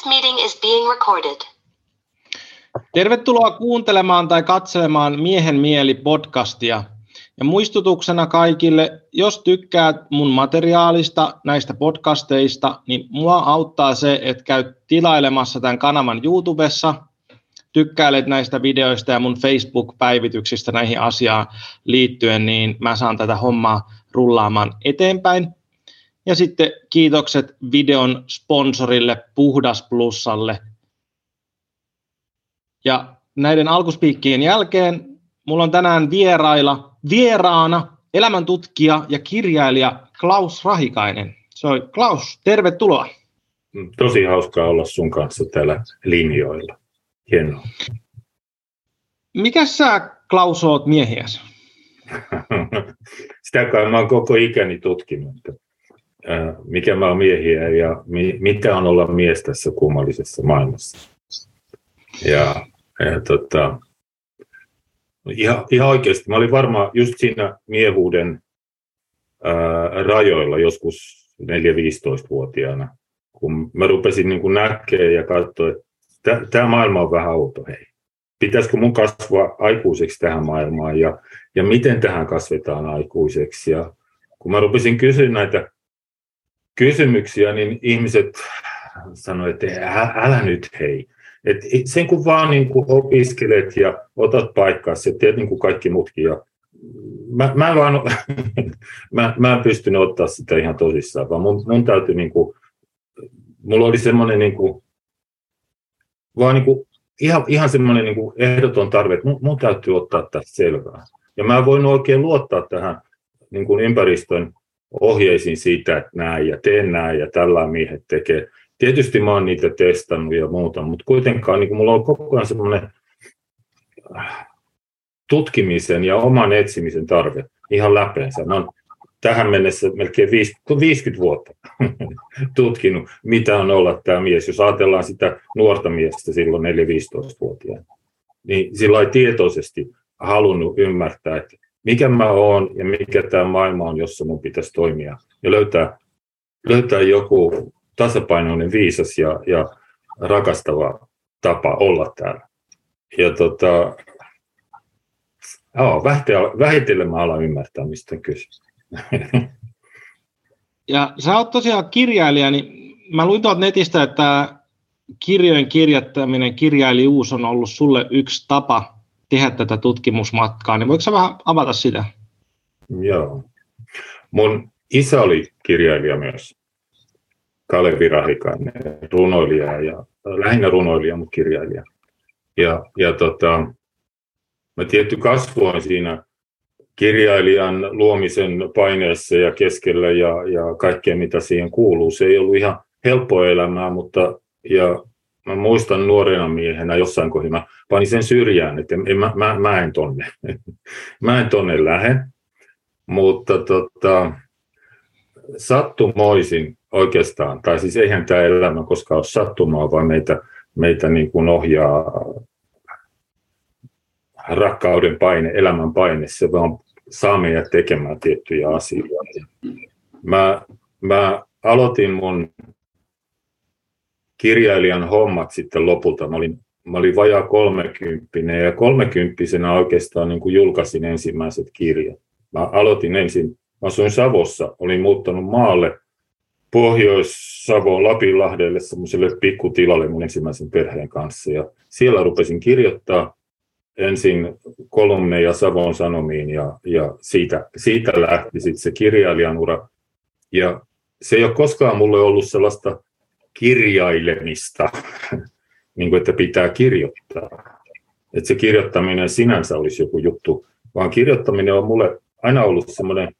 This meeting is being recorded. Tervetuloa kuuntelemaan tai katselemaan Miehen mieli podcastia. Ja muistutuksena kaikille, jos tykkäät mun materiaalista näistä podcasteista, niin mua auttaa se, että käyt tilailemassa tämän kanavan YouTubessa, tykkäilet näistä videoista ja mun Facebook-päivityksistä näihin asiaan liittyen, niin mä saan tätä hommaa rullaamaan eteenpäin. Ja sitten kiitokset videon sponsorille Puhdas Plusalle. Ja näiden alkuspiikkien jälkeen mulla on tänään vierailla, vieraana elämäntutkija ja kirjailija Klaus Rahikainen. Se on Klaus, tervetuloa. Tosi hauskaa olla sun kanssa täällä linjoilla. Hienoa. Mikä sä, Klaus, oot miehiäs? Sitä kai mä oon koko ikäni tutkinut mikä mä oon miehiä ja mi, mitä on olla mies tässä kummallisessa maailmassa. Ja, ja tota, ihan, ihan oikeasti, mä olin varmaan just siinä miehuuden ää, rajoilla joskus 4-15-vuotiaana, kun mä rupesin niin kuin näkemään ja katsoa, että tämä maailma on vähän outo, hei. Pitäisikö mun kasvaa aikuiseksi tähän maailmaan ja, ja miten tähän kasvetaan aikuiseksi. Ja kun mä rupesin kysyä näitä kysymyksiä, niin ihmiset sanoivat, että älä nyt hei. Et sen kun vaan niin kuin opiskelet ja otat paikkaa, se teet niin kuin kaikki muutkin. Ja mä, mä, vaan, mä, mä en pystynyt ottaa sitä ihan tosissaan, vaan mun, mun täytyy, niin kuin, mulla oli semmoinen niin kuin, vaan niin kuin, ihan, ihan semmoinen niin kuin ehdoton tarve, että mun, mun täytyy ottaa tästä selvää. Ja mä voin oikein luottaa tähän niin kuin ympäristön ohjeisiin siitä, että näin ja teen näin ja tällä miehet tekee. Tietysti mä oon niitä testannut ja muuta, mutta kuitenkaan niin mulla on koko ajan semmoinen äh, tutkimisen ja oman etsimisen tarve ihan läpeensä. Mä oon tähän mennessä melkein 50 vuotta tutkinut, mitä on olla tämä mies. Jos ajatellaan sitä nuorta miestä silloin 4-15-vuotiaana, niin sillä tietoisesti halunnut ymmärtää, että mikä mä oon ja mikä tämä maailma on, jossa mun pitäisi toimia. Ja löytää, löytää joku tasapainoinen, viisas ja, ja rakastava tapa olla täällä. Ja tota, joo, vähitellen mä alan ymmärtää, mistä on. Ja sä oot tosiaan kirjailija, niin mä luin tuolta netistä, että kirjojen kirjoittaminen, kirjailijuus on ollut sulle yksi tapa tehdä tätä tutkimusmatkaa, niin voiko sä vähän avata sitä? Joo. Mun isä oli kirjailija myös. Kalevi Rahikainen, runoilija ja lähinnä runoilija, mutta kirjailija. Ja, ja tota, mä tietty kasvoin siinä kirjailijan luomisen paineessa ja keskellä ja, ja kaikkea mitä siihen kuuluu. Se ei ollut ihan helppoa elämää, mutta ja mä muistan nuorena miehenä jossain kohdassa, panin sen syrjään, että en, mä, mä, mä en tonne, mä en tonne lähde, mutta tota, sattumoisin oikeastaan, tai siis eihän tämä elämä koskaan ole sattumaa, vaan meitä, meitä niin kuin ohjaa rakkauden paine, elämän paine, se vaan saa meidät tekemään tiettyjä asioita. Mä, mä aloitin mun kirjailijan hommat sitten lopulta. Mä olin, mä olin vajaa kolmekymppinen ja kolmekymppisenä oikeastaan niin kuin julkaisin ensimmäiset kirjat. Mä aloitin ensin, asuin Savossa, olin muuttanut maalle Pohjois-Savoon Lapinlahdelle semmoiselle pikkutilalle mun ensimmäisen perheen kanssa ja siellä rupesin kirjoittaa ensin kolumneja Savon Sanomiin ja, ja siitä, siitä lähti sitten se kirjailijan ura. Ja se ei ole koskaan mulle ollut sellaista kirjailemista, niin kuin, että pitää kirjoittaa. Että se kirjoittaminen sinänsä olisi joku juttu, vaan kirjoittaminen on mulle aina ollut semmoinen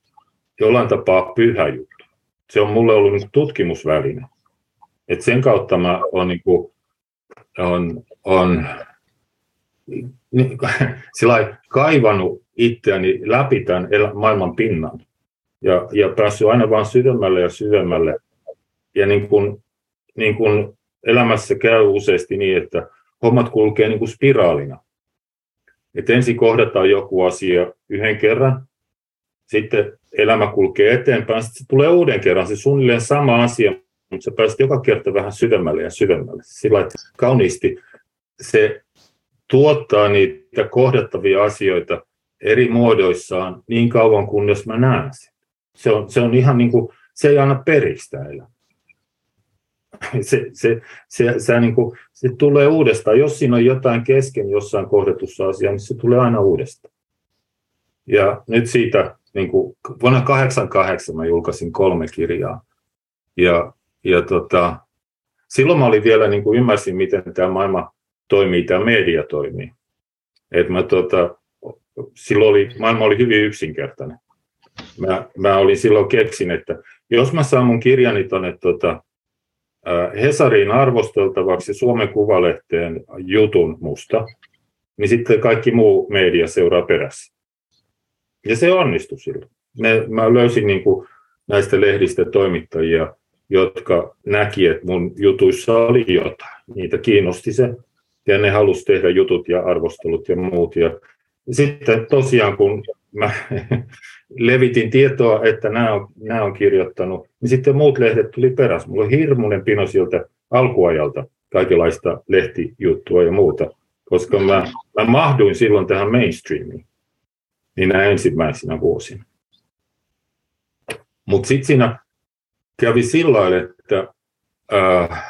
jollain tapaa pyhä juttu. Se on mulle ollut niin tutkimusväline. Et sen kautta mä oon, niin kuin, on, on niin, kaivannut itseäni läpi tämän maailman pinnan ja, ja päässyt aina vaan syvemmälle ja syvemmälle. Ja niin kuin niin kuin elämässä käy useasti niin, että hommat kulkee niin kuin spiraalina. Et ensin kohdataan joku asia yhden kerran, sitten elämä kulkee eteenpäin, sitten se tulee uuden kerran, se suunnilleen sama asia, mutta sä pääset joka kerta vähän syvemmälle ja syvemmälle. Sillä että kauniisti se tuottaa niitä kohdattavia asioita eri muodoissaan niin kauan kunnes mä näen sen. Se on, se on ihan niin kuin, se ei anna periksi täällä. Se, se, se, se, niin kuin, se tulee uudestaan. Jos siinä on jotain kesken jossain kohdatussa asiassa, niin se tulee aina uudestaan. Ja nyt siitä, niin kuin, vuonna 1988 mä julkaisin kolme kirjaa. Ja, ja tota, silloin mä olin vielä, niin kuin ymmärsin, miten tämä maailma toimii, tämä media toimii. Et mä, tota, silloin oli, maailma oli hyvin yksinkertainen. Mä, mä olin silloin keksin, että jos mä saan mun kirjani tuonne tota, Hesariin arvosteltavaksi Suomen Kuvalehteen jutun musta, niin sitten kaikki muu media seuraa perässä. Ja se onnistui silloin. Me, mä löysin niin kuin näistä lehdistä toimittajia, jotka näki, että mun jutuissa oli jotain. Niitä kiinnosti se, ja ne halusi tehdä jutut ja arvostelut ja muut. Ja sitten tosiaan, kun mä levitin tietoa, että nämä on, nämä on kirjoittanut, niin sitten muut lehdet tuli perässä. Mulla on hirmuinen pino sieltä alkuajalta kaikenlaista lehtijuttua ja muuta, koska mä, mä mahduin silloin tähän mainstreamiin niinä ensimmäisinä vuosina. Mutta sitten siinä kävi sillä lailla, että, äh,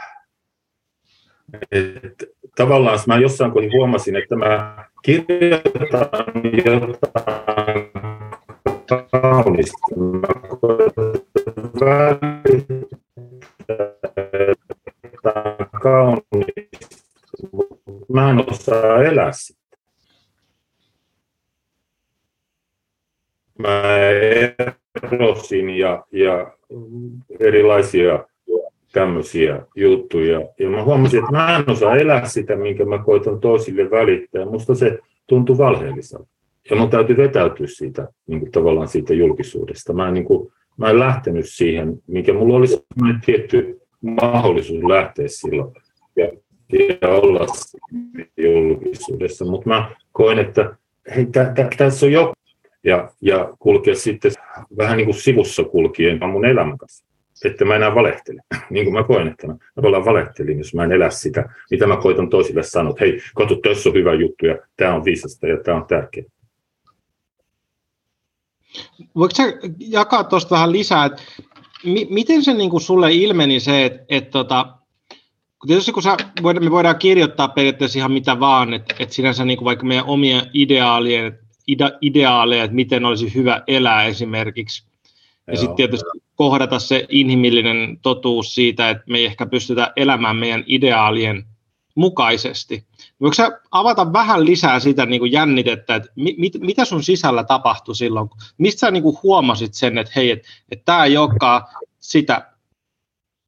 että tavallaan mä jossain kohdin huomasin, että mä kirjoitan jotain kaunista. Mä en osaa elää sitä. Mä erosin ja, ja erilaisia tämmöisiä juttuja. Ja mä huomasin, että mä en osaa elää sitä, minkä mä koitan toisille välittää. Musta se tuntui valheelliselta. Ja mun täytyy vetäytyä siitä niin kuin tavallaan siitä julkisuudesta. Mä en, niin kuin, mä en lähtenyt siihen, mikä mulla oli sellainen tietty mahdollisuus lähteä silloin ja, ja olla julkisuudessa. Mutta mä koen, että hei, tä, tä, tässä on joku. Ja, ja kulkea sitten vähän niin kuin sivussa kulkien mun elämän kanssa että mä enää valehtele. Niin kuin mä koen, että mä tavallaan valehtelin, jos mä en elä sitä, mitä mä koitan toisille sanoa, että hei, kotu, tässä on hyvä juttu ja tämä on viisasta ja tämä on tärkeä. Voitko sä jakaa tuosta vähän lisää, että mi- miten se niin kuin sulle ilmeni se, että, että tota, tietysti kun sä, me voidaan kirjoittaa periaatteessa ihan mitä vaan, että, että sinänsä niin kuin vaikka meidän omia ideaalien, ide, ideaaleja, että miten olisi hyvä elää esimerkiksi, ja sitten tietysti kohdata se inhimillinen totuus siitä, että me ei ehkä pystytä elämään meidän ideaalien mukaisesti. Voiko sä avata vähän lisää sitä niin kuin jännitettä, että mit, mit, mitä sun sisällä tapahtui silloin? Mistä sä niin kuin huomasit sen, että hei, että, että tämä ei olekaan sitä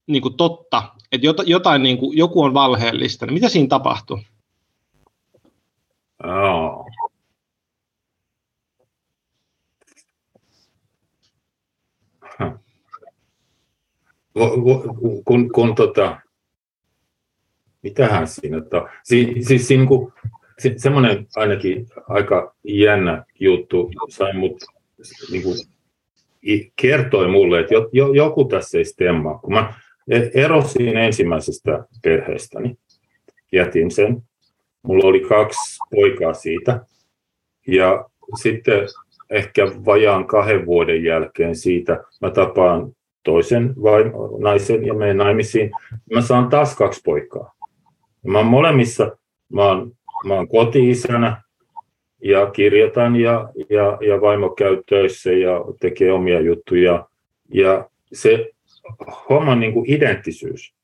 niin kuin totta, että jotain, niin kuin, joku on valheellista. Mitä siinä tapahtui? Oh. kun, kun tota, mitähän siinä, että, si, siis siinä kun, se, semmoinen ainakin aika jännä juttu sai mut niin kuin, kertoi mulle, että jo, joku tässä ei stemmaa. Kun mä erosin ensimmäisestä perheestäni, jätin sen. Mulla oli kaksi poikaa siitä. Ja sitten ehkä vajaan kahden vuoden jälkeen siitä mä tapaan toisen vai naisen ja menen naimisiin. Mä saan taas kaksi poikaa. Mä oon molemmissa, mä oon, mä oon koti-isänä ja kirjoitan ja, ja, ja vaimo käy töissä ja tekee omia juttuja. Ja se homman niin kuin identtisyys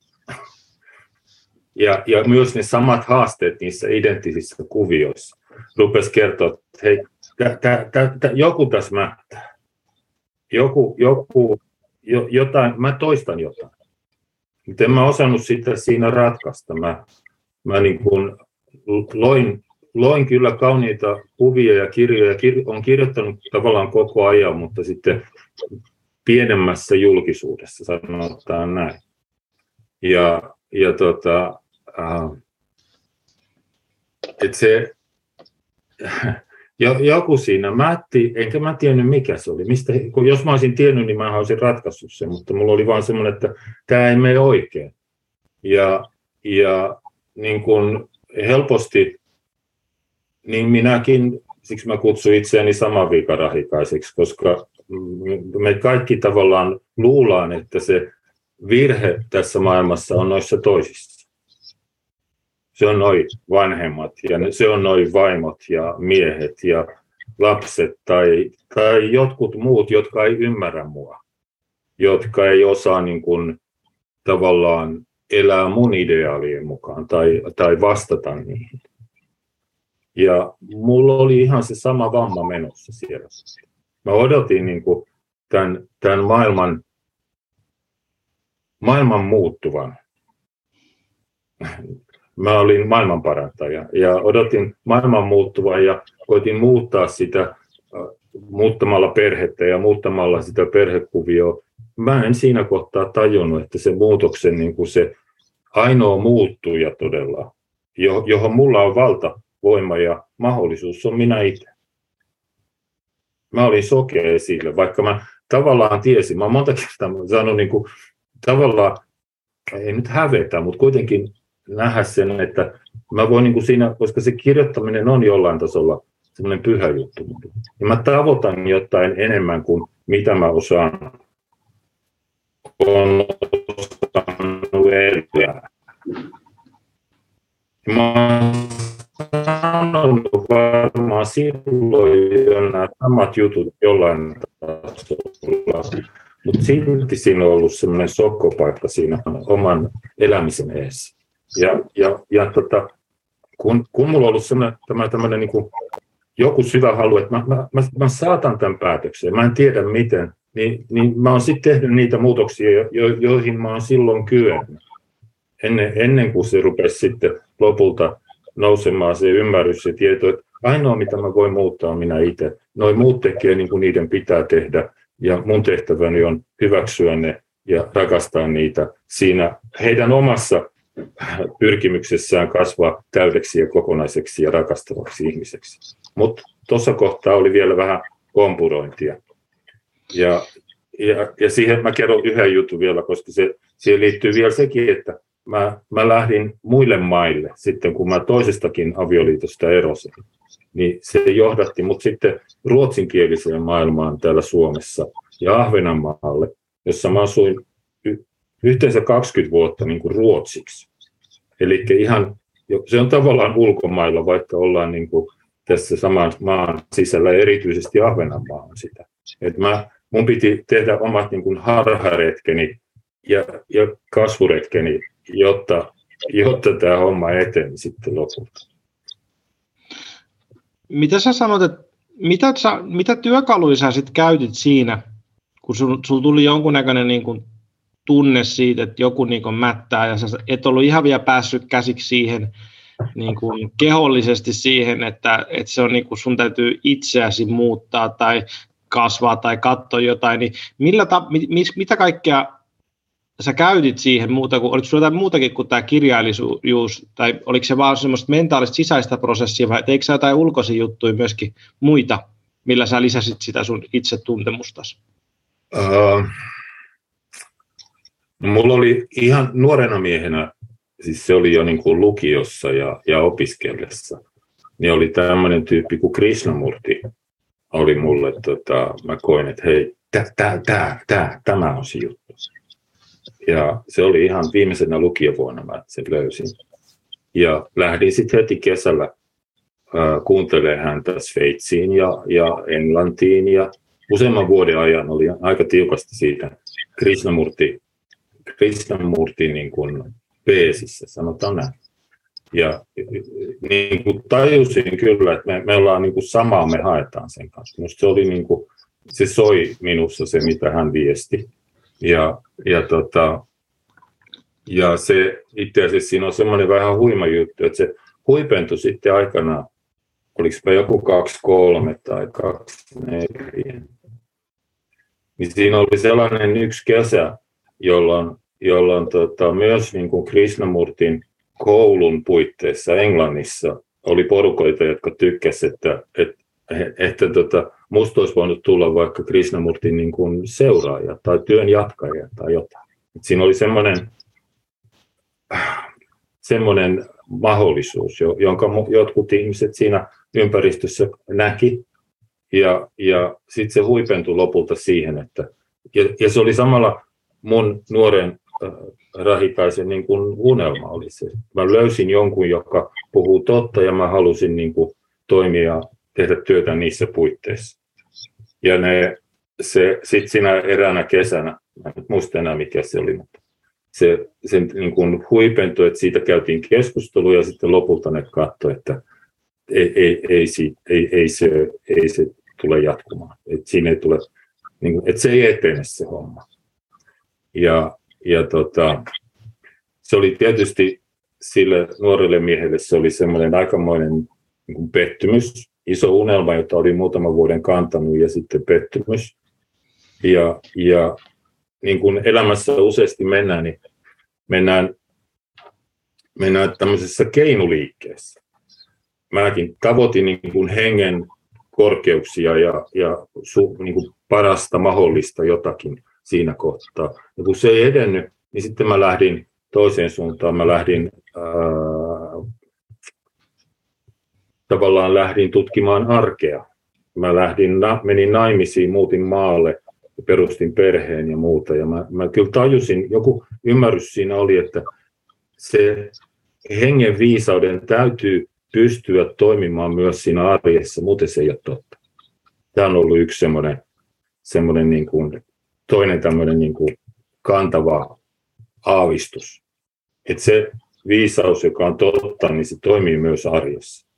ja, ja myös ne samat haasteet niissä identtisissä kuvioissa rupesi kertoa, että hei, tä, tä, tä, tä, joku tässä mättää. Joku, joku jo, jotain, mä toistan jotain. Mutta en mä osannut sitä siinä ratkaista. Mä, mä niin kuin loin, loin kyllä kauniita kuvia ja kirjoja. Kir, on kirjoittanut tavallaan koko ajan, mutta sitten pienemmässä julkisuudessa, sanotaan näin. Ja, ja tota, äh, et se, ja joku siinä mätti, enkä mä tiennyt mikä se oli. Mistä, kun jos mä olisin tiennyt, niin mä olisin ratkaissut sen, mutta mulla oli vaan semmoinen, että tämä ei mene oikein. Ja, ja niin kun helposti, niin minäkin, siksi mä kutsun itseäni samanviikarahikaiseksi, koska me kaikki tavallaan luullaan, että se virhe tässä maailmassa on noissa toisissa. Se on noin vanhemmat ja se on noin vaimot ja miehet ja lapset tai, tai jotkut muut, jotka ei ymmärrä mua, jotka ei osaa niin kuin, tavallaan elää mun ideaalien mukaan tai, tai vastata niihin. Ja mulla oli ihan se sama vamma menossa siellä. Mä odotin niin kuin tämän, tämän maailman, maailman muuttuvan. Mä olin maailmanparantaja ja odotin maailman muuttuvan ja koitin muuttaa sitä äh, muuttamalla perhettä ja muuttamalla sitä perhekuvioa. Mä en siinä kohtaa tajunnut, että se muutoksen niin kuin se ainoa muuttuja todella, johon mulla on valta, voima ja mahdollisuus, on minä itse. Mä olin sokea sille, vaikka mä tavallaan tiesin, mä monta kertaa sanonut niin kuin, tavallaan, ei nyt hävetä, mutta kuitenkin nähdä sen, että mä voin niin kuin siinä, koska se kirjoittaminen on jollain tasolla semmoinen pyhä juttu. Ja mä tavoitan jotain enemmän kuin mitä mä osaan on osannut elää. Mä sanonut varmaan silloin jo nämä samat jutut jollain tasolla, mutta silti siinä on ollut semmoinen sokkopaikka siinä oman elämisen edessä. Ja, ja, ja tota, kun, kun mulla on ollut semmoinen, tämä, tämmöinen niin kuin joku syvä halu, että mä, mä, mä, mä saatan tämän päätöksen, mä en tiedä miten, niin, niin mä oon sitten tehnyt niitä muutoksia, jo, joihin mä oon silloin kyennyt. Ennen, ennen kuin se rupesi sitten lopulta nousemaan se ymmärrys ja tieto, että ainoa mitä mä voin muuttaa on minä itse. Noin muut tekee niin kuin niiden pitää tehdä ja mun tehtäväni on hyväksyä ne ja rakastaa niitä siinä heidän omassa pyrkimyksessään kasvaa täydeksi ja kokonaiseksi ja rakastavaksi ihmiseksi. Mutta tuossa kohtaa oli vielä vähän kompurointia. Ja, ja, ja siihen mä kerron yhden jutun vielä, koska se, siihen liittyy vielä sekin, että mä, mä lähdin muille maille sitten, kun mä toisestakin avioliitosta erosin. Niin se johdatti mut sitten ruotsinkieliseen maailmaan täällä Suomessa ja Ahvenanmaalle, jossa mä asuin y- yhteensä 20 vuotta niin kuin ruotsiksi. Eli ihan, se on tavallaan ulkomailla, vaikka ollaan niin kuin tässä saman maan sisällä, erityisesti Ahvenanmaa on sitä. Et mä, mun piti tehdä omat niin kuin harharetkeni ja, ja kasvuretkeni jotta, jotta tämä homma eteni sitten lopulta. Mitä sä sanot, että mitä, sä, mitä työkaluja sä sitten käytit siinä, kun sulla sul tuli jonkunnäköinen niin kuin tunne siitä, että joku niin kuin mättää ja sä et ollut ihan vielä päässyt käsiksi siihen niin kuin kehollisesti siihen, että, että se on niin kuin sun täytyy itseäsi muuttaa tai kasvaa tai katsoa jotain, niin millä ta, mit, mitä kaikkea sä käytit siihen muuta kuin, oliko sulla jotain muutakin kuin tämä kirjallisuus, tai oliko se vaan semmoista mentaalista sisäistä prosessia, vai teikö sä jotain ulkoisia juttuja myöskin muita, millä sä lisäsit sitä sun itsetuntemustasi? Uh, no mulla oli ihan nuorena miehenä, siis se oli jo niin kuin lukiossa ja, ja opiskellessa, niin oli tämmöinen tyyppi kuin Krishnamurti, oli mulle, tota, mä koin, että hei, tää, tää, tää, tää, tämä on se juttu ja se oli ihan viimeisenä lukiovuonna mä sen löysin. Ja lähdin sitten heti kesällä äh, kuuntelemaan häntä Sveitsiin ja, ja Englantiin ja useamman vuoden ajan oli aika tiukasti siitä Krishnamurti, Krishnamurti niin kuin peesissä, sanotaan näin. Ja niin kuin tajusin kyllä, että me, me ollaan niin kuin samaa, me haetaan sen kanssa. Minusta se oli niin kuin, se soi minussa se, mitä hän viesti. Ja, ja, tota, ja se itse asiassa siinä on semmoinen vähän huima juttu, että se huipentui sitten aikanaan, oliko mä joku 2-3 tai 2-4. Niin siinä oli sellainen yksi kesä, jolloin, jolloin tota, myös niin kuin Krishnamurtin koulun puitteissa Englannissa oli porukoita, jotka tykkäsivät, että, että että tota, musta olisi voinut tulla vaikka Krishnamurtin niin kuin seuraaja tai työn jatkaja tai jotain. Et siinä oli semmoinen, semmoinen mahdollisuus, jonka jotkut ihmiset siinä ympäristössä näki, ja, ja sitten se huipentui lopulta siihen, että ja, ja se oli samalla mun nuoren äh, rahikaisen niin kuin unelma oli se. Mä löysin jonkun, joka puhuu totta ja mä halusin niin kuin toimia, tehdä työtä niissä puitteissa. Ja ne, se, sitten siinä eräänä kesänä, mä en muista enää mikä se oli, mutta se, se niin kuin huipentui, että siitä käytiin keskustelua ja sitten lopulta ne katsoi, että ei, ei, ei, ei, ei, se, ei se tule jatkumaan. Et siinä ei tule, niin kuin, että se ei etene se homma. Ja, ja tota, se oli tietysti sille nuorelle miehelle se oli semmoinen aikamoinen niin kuin pettymys, iso unelma, jota oli muutaman vuoden kantanut ja sitten pettymys. Ja, ja niin kuin elämässä useasti mennään, niin mennään, mennään tämmöisessä keinuliikkeessä. Mäkin tavoitin niin kuin hengen korkeuksia ja, ja su, niin kuin parasta mahdollista jotakin siinä kohtaa. Ja kun se ei edennyt, niin sitten mä lähdin toiseen suuntaan. Mä lähdin ää, tavallaan lähdin tutkimaan arkea. Mä lähdin, menin naimisiin, muutin maalle, perustin perheen ja muuta. Ja mä, mä kyllä tajusin, joku ymmärrys siinä oli, että se hengen viisauden täytyy pystyä toimimaan myös siinä arjessa, muuten se ei ole totta. Tämä on ollut yksi semmoinen, semmoinen niin kuin, toinen tämmöinen niin kuin kantava aavistus. Että se viisaus, joka on totta, niin se toimii myös arjessa.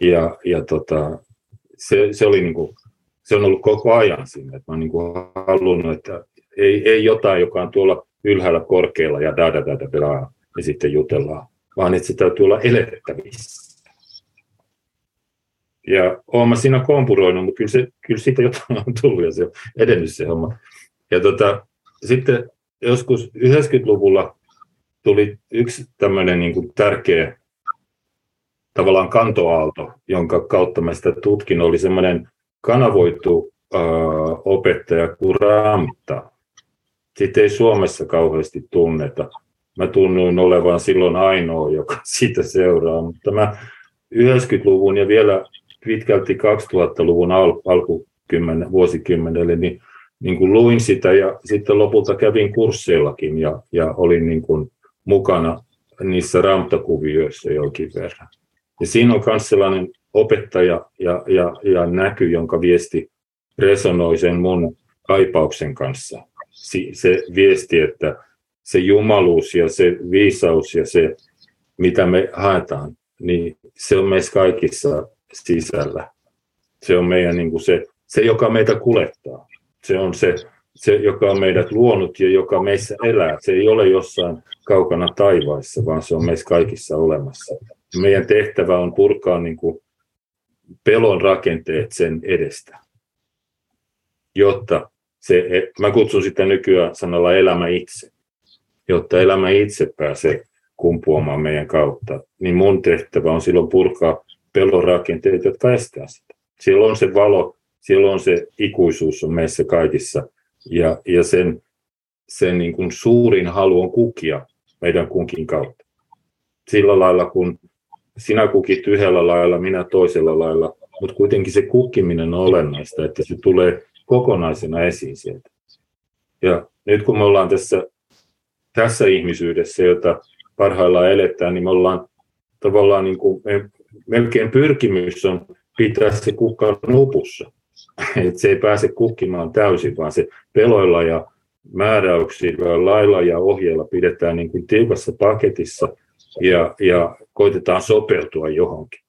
Ja, ja tota, se, se, oli niin kuin, se on ollut koko ajan siinä. Että mä niin kuin halunnut, että ei, ei jotain, joka on tuolla ylhäällä korkealla ja da da da da, da ja sitten jutellaan, vaan että se täytyy olla elettävissä. Ja olen mä siinä kompuroinut, mutta kyllä, se, kyllä siitä jotain on tullut ja se on edennyt se homma. Ja tota, sitten joskus 90-luvulla tuli yksi tämmöinen niin kuin tärkeä tavallaan kantoaalto, jonka kautta mä sitä tutkin, oli semmoinen kanavoitu äh, opettaja kuin Ramta. Sitä ei Suomessa kauheasti tunneta. Mä tunnuin olevan silloin ainoa, joka siitä seuraa, mutta mä 90-luvun ja vielä pitkälti 2000-luvun al- alkukymmen, vuosikymmenelle, niin, niin kuin luin sitä ja sitten lopulta kävin kursseillakin ja, ja olin niin kuin mukana niissä ramtakuvioissa jonkin verran. Ja siinä on myös sellainen opettaja ja, ja, ja näky, jonka viesti resonoi sen mun kaipauksen kanssa. Se viesti, että se jumaluus ja se viisaus ja se, mitä me haetaan, niin se on meissä kaikissa sisällä. Se on meidän niin kuin se, se, joka meitä kulettaa. Se on se, se, joka on meidät luonut ja joka meissä elää. Se ei ole jossain kaukana taivaissa, vaan se on meissä kaikissa olemassa. Meidän tehtävä on purkaa niin kuin pelon rakenteet sen edestä, jotta se, mä kutsun sitä nykyään sanalla elämä itse, jotta elämä itse pääsee kumpuamaan meidän kautta, niin mun tehtävä on silloin purkaa pelon rakenteet, jotka estää sitä. Siellä on se valo, siellä on se ikuisuus on meissä kaikissa, ja, ja sen, sen niin kuin suurin halu on kukia meidän kunkin kautta. Sillä lailla, kun sinä kukit yhdellä lailla, minä toisella lailla, mutta kuitenkin se kukkiminen on olennaista, että se tulee kokonaisena esiin sieltä. Ja nyt kun me ollaan tässä, tässä ihmisyydessä, jota parhaillaan eletään, niin me ollaan tavallaan niin kuin, me, melkein pyrkimys on pitää se kukka nupussa. Että se ei pääse kukkimaan täysin, vaan se peloilla ja määräyksillä, lailla ja ohjeilla pidetään niin kuin tiukassa paketissa ja, ja koitetaan sopeutua johonkin.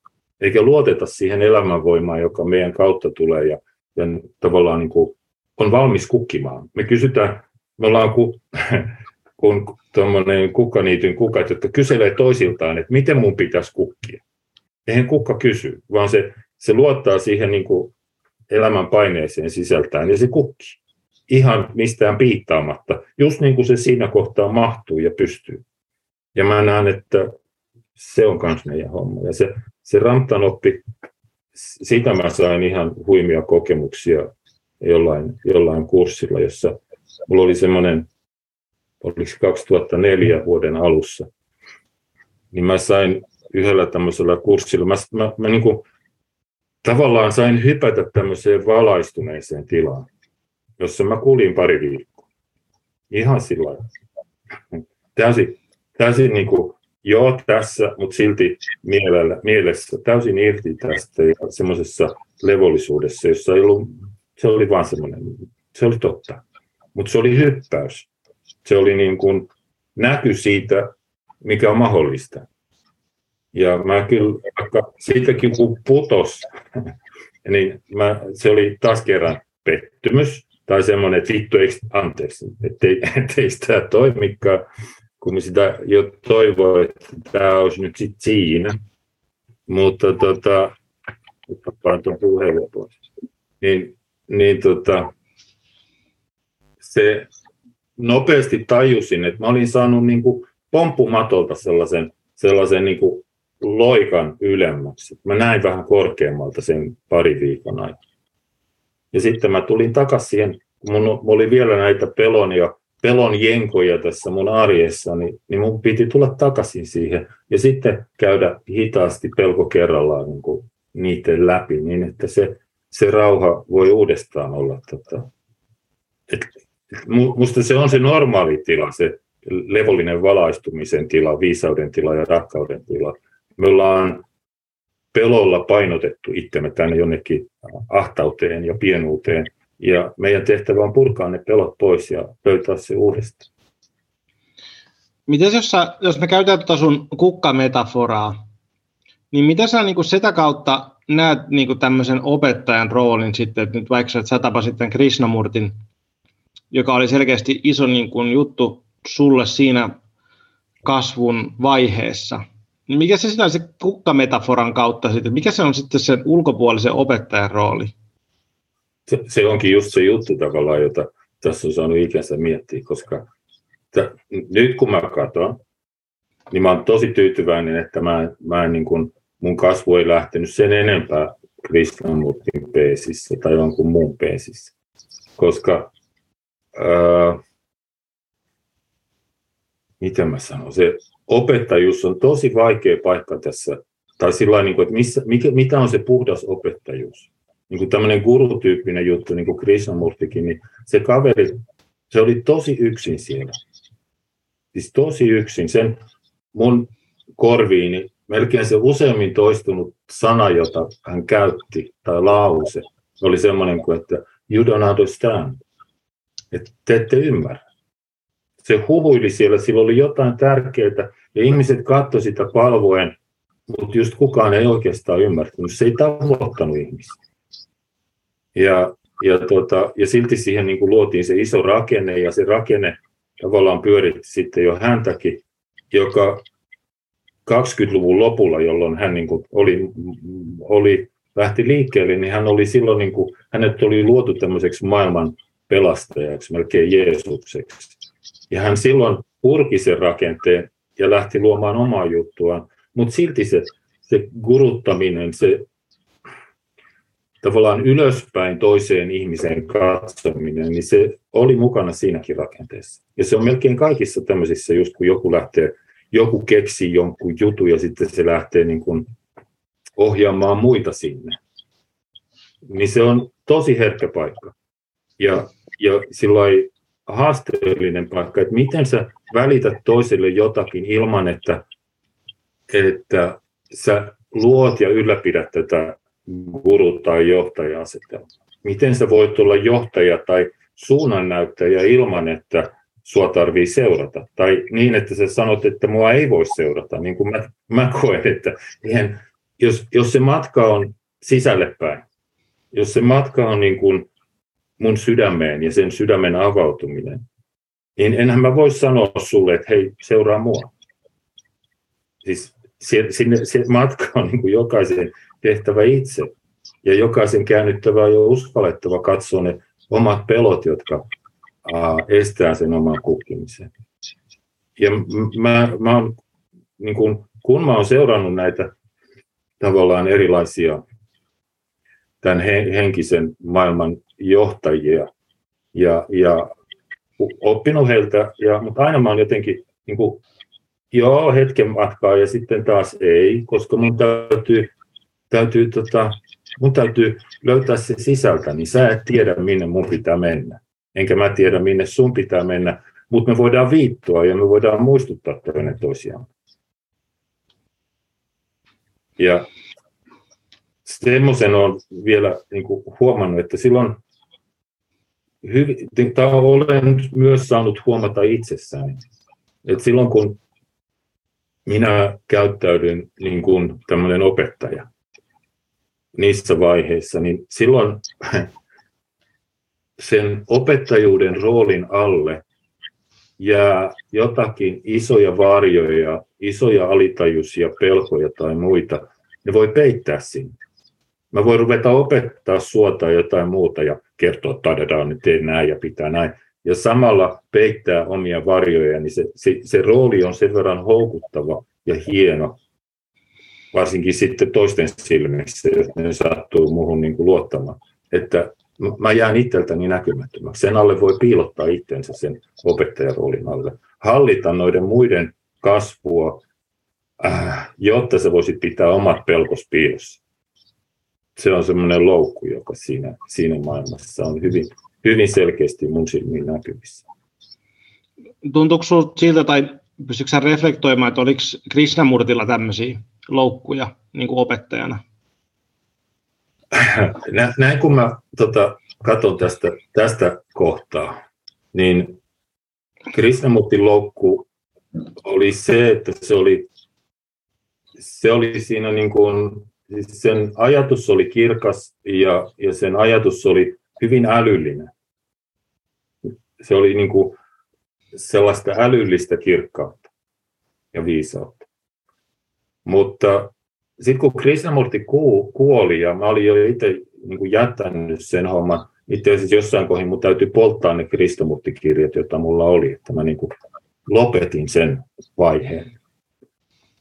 Eikä luoteta siihen elämänvoimaan, joka meidän kautta tulee ja, ja tavallaan niin kuin on valmis kukkimaan. Me kysytään, me ollaan ku, kun tuommoinen kukkaniityn kukat, jotka kyselee toisiltaan, että miten mun pitäisi kukkia. Eihän kukka kysy, vaan se, se luottaa siihen niin kuin elämän paineeseen sisältään ja se kukkii. Ihan mistään piittaamatta, just niin kuin se siinä kohtaa mahtuu ja pystyy. Ja mä näen, että se on myös meidän homma. Ja se, se Ramptan oppi siitä mä sain ihan huimia kokemuksia jollain, jollain kurssilla, jossa mulla oli semmoinen, oliko 2004 vuoden alussa, niin mä sain yhdellä tämmöisellä kurssilla, mä, mä, mä niin kuin, tavallaan sain hypätä tämmöiseen valaistuneeseen tilaan, jossa mä kuulin pari viikkoa. Ihan sillä Täysin, täysin niin kuin, joo tässä, mutta silti mielellä, mielessä täysin irti tästä ja semmoisessa levollisuudessa, jossa ei ollut, se oli vaan semmoinen, se oli totta. Mutta se oli hyppäys. Se oli niin kuin näky siitä, mikä on mahdollista. Ja mä kyllä, vaikka siitäkin kun putos, niin mä, se oli taas kerran pettymys, tai semmoinen, että vittu, eikö, anteeksi, ettei, ettei sitä toimikaan, kun sitä jo toivoi, että tämä olisi nyt sitten siinä. Mutta tota, tapaan tuon puhelun pois. Niin, niin tota, se nopeasti tajusin, että mä olin saanut niin kuin pomppumatolta sellaisen, sellaisen niin kuin loikan ylemmäksi. Mä näin vähän korkeammalta sen pari viikon aikana. Ja sitten mä tulin takaisin siihen, mun oli vielä näitä pelon ja pelon jenkoja tässä mun arjessa, niin, niin mun piti tulla takaisin siihen ja sitten käydä hitaasti pelko kerrallaan niin kuin niiden läpi, niin että se, se rauha voi uudestaan olla. Tota, et, musta se on se normaali tila, se levollinen valaistumisen tila, viisauden tila ja rakkauden tila. Me ollaan pelolla painotettu itsemme tänne jonnekin ahtauteen ja pienuuteen, ja meidän tehtävä on purkaa ne pelot pois ja löytää se uudestaan. Miten jos, sä, jos me käytetään tuota sun kukkametaforaa, niin mitä sä niin sitä kautta näet niin tämmöisen opettajan roolin sitten, että nyt vaikka sä tapasit tämän Krishnamurtin, joka oli selkeästi iso niin juttu sulle siinä kasvun vaiheessa, mikä se siinä se kukkametaforan kautta sitten, mikä se on sitten sen ulkopuolisen opettajan rooli? se, se onkin just se juttu tavallaan, jota tässä on saanut ikänsä miettiä, koska t- nyt kun mä katson, niin mä oon tosi tyytyväinen, että mä, mä en niin kuin, mun kasvu ei lähtenyt sen enempää Krishnamurtin peesissä tai jonkun muun peesissä. Koska, ää, miten mä sanon, se opettajuus on tosi vaikea paikka tässä. Tai sillä niin että missä, mikä, mitä on se puhdas opettajuus? niin kuin tämmöinen gurutyyppinen juttu, niin kuin Krishnamurtikin, niin se kaveri, se oli tosi yksin siellä. Siis tosi yksin. Sen mun korviini melkein se useammin toistunut sana, jota hän käytti, tai lause, oli semmoinen kuin, että you don't understand. Että te ette ymmärrä. Se huhuili siellä, sillä oli jotain tärkeää, ja ihmiset katsoivat sitä palvoen, mutta just kukaan ei oikeastaan ymmärtänyt. Se ei tavoittanut ihmisiä. Ja, ja, tota, ja silti siihen niin kuin luotiin se iso rakenne, ja se rakenne tavallaan pyöritti sitten jo häntäkin, joka 20-luvun lopulla, jolloin hän niin kuin oli, oli, lähti liikkeelle, niin hän oli silloin, niin kuin, hänet oli luotu tämmöiseksi maailman pelastajaksi, melkein Jeesukseksi. Ja hän silloin purki sen rakenteen ja lähti luomaan omaa juttuaan, mutta silti se, se guruttaminen, se tavallaan ylöspäin toiseen ihmiseen katsominen, niin se oli mukana siinäkin rakenteessa. Ja se on melkein kaikissa tämmöisissä, just kun joku lähtee, joku keksii jonkun jutun ja sitten se lähtee niin kuin ohjaamaan muita sinne. Niin se on tosi herkkä paikka. Ja, ja silloin haasteellinen paikka, että miten sä välität toiselle jotakin ilman, että, että sä luot ja ylläpidät tätä guru- tai johtaja-asetelma. Miten sä voit olla johtaja tai suunnannäyttäjä ilman, että sua tarvii seurata. Tai niin, että sä sanot, että mua ei voi seurata, niin kuin mä, mä koen, että jos, jos se matka on sisälle päin, jos se matka on niin kuin mun sydämeen ja sen sydämen avautuminen, niin enhän mä voi sanoa sulle, että hei, seuraa mua. Siis se, sinne, se matka on niin kuin jokaisen tehtävä itse. Ja jokaisen käännyttävä ja uskallettava katsoa ne omat pelot, jotka ää, estää sen oman kukkimisen. Ja mä, mä oon, niin kun, kun mä oon seurannut näitä tavallaan erilaisia tämän henkisen maailman johtajia ja, ja oppinut heiltä, ja, mutta aina mä oon jotenkin niin kuin, joo, hetken matkaa ja sitten taas ei, koska mun täytyy, täytyy, tota, mun täytyy löytää se sisältä, niin sä et tiedä, minne mun pitää mennä. Enkä mä tiedä, minne sun pitää mennä, mutta me voidaan viittoa ja me voidaan muistuttaa toinen toisiaan. Ja semmoisen on vielä niin kuin huomannut, että silloin hyvin, olen myös saanut huomata itsessäni, että silloin kun minä käyttäydyn niin kuin tämmöinen opettaja niissä vaiheissa, niin silloin sen opettajuuden roolin alle jää jotakin isoja varjoja, isoja alitajuisia pelkoja tai muita, ne voi peittää sinne. Mä voin ruveta opettaa suota jotain muuta ja kertoa, että tadetaan, nyt tee näin ja pitää näin. Ja samalla peittää omia varjoja, niin se, se, se rooli on sen verran houkuttava ja hieno, varsinkin sitten toisten silmissä, jos ne sattuu muuhun niin kuin luottamaan, että mä jään itseltäni näkymättömäksi. Sen alle voi piilottaa itsensä sen opettajaroolin alle. Hallita noiden muiden kasvua, äh, jotta se voisi pitää omat pelkos piilossa. Se on semmoinen loukku, joka siinä, siinä maailmassa on hyvin, hyvin selkeästi mun silmiin näkyvissä. Tuntuuko sinulla siltä, tai pystytkö reflektoimaan, että oliko Krishnamurtilla tämmöisiä loukkuja niin kuin opettajana? näin kun mä tota, katson tästä, tästä kohtaa, niin Krishnamurtin loukku oli se, että se oli, se oli siinä niin kuin, sen ajatus oli kirkas ja, ja sen ajatus oli hyvin älyllinen. Se oli niin kuin sellaista älyllistä kirkkautta ja viisautta. Mutta sitten kun Krishnamurti kuoli ja mä olin jo itse niin jättänyt sen homman, itse asiassa jossain kohdin mun täytyy polttaa ne Krishnamurti-kirjat, joita mulla oli, että mä niin kuin lopetin sen vaiheen.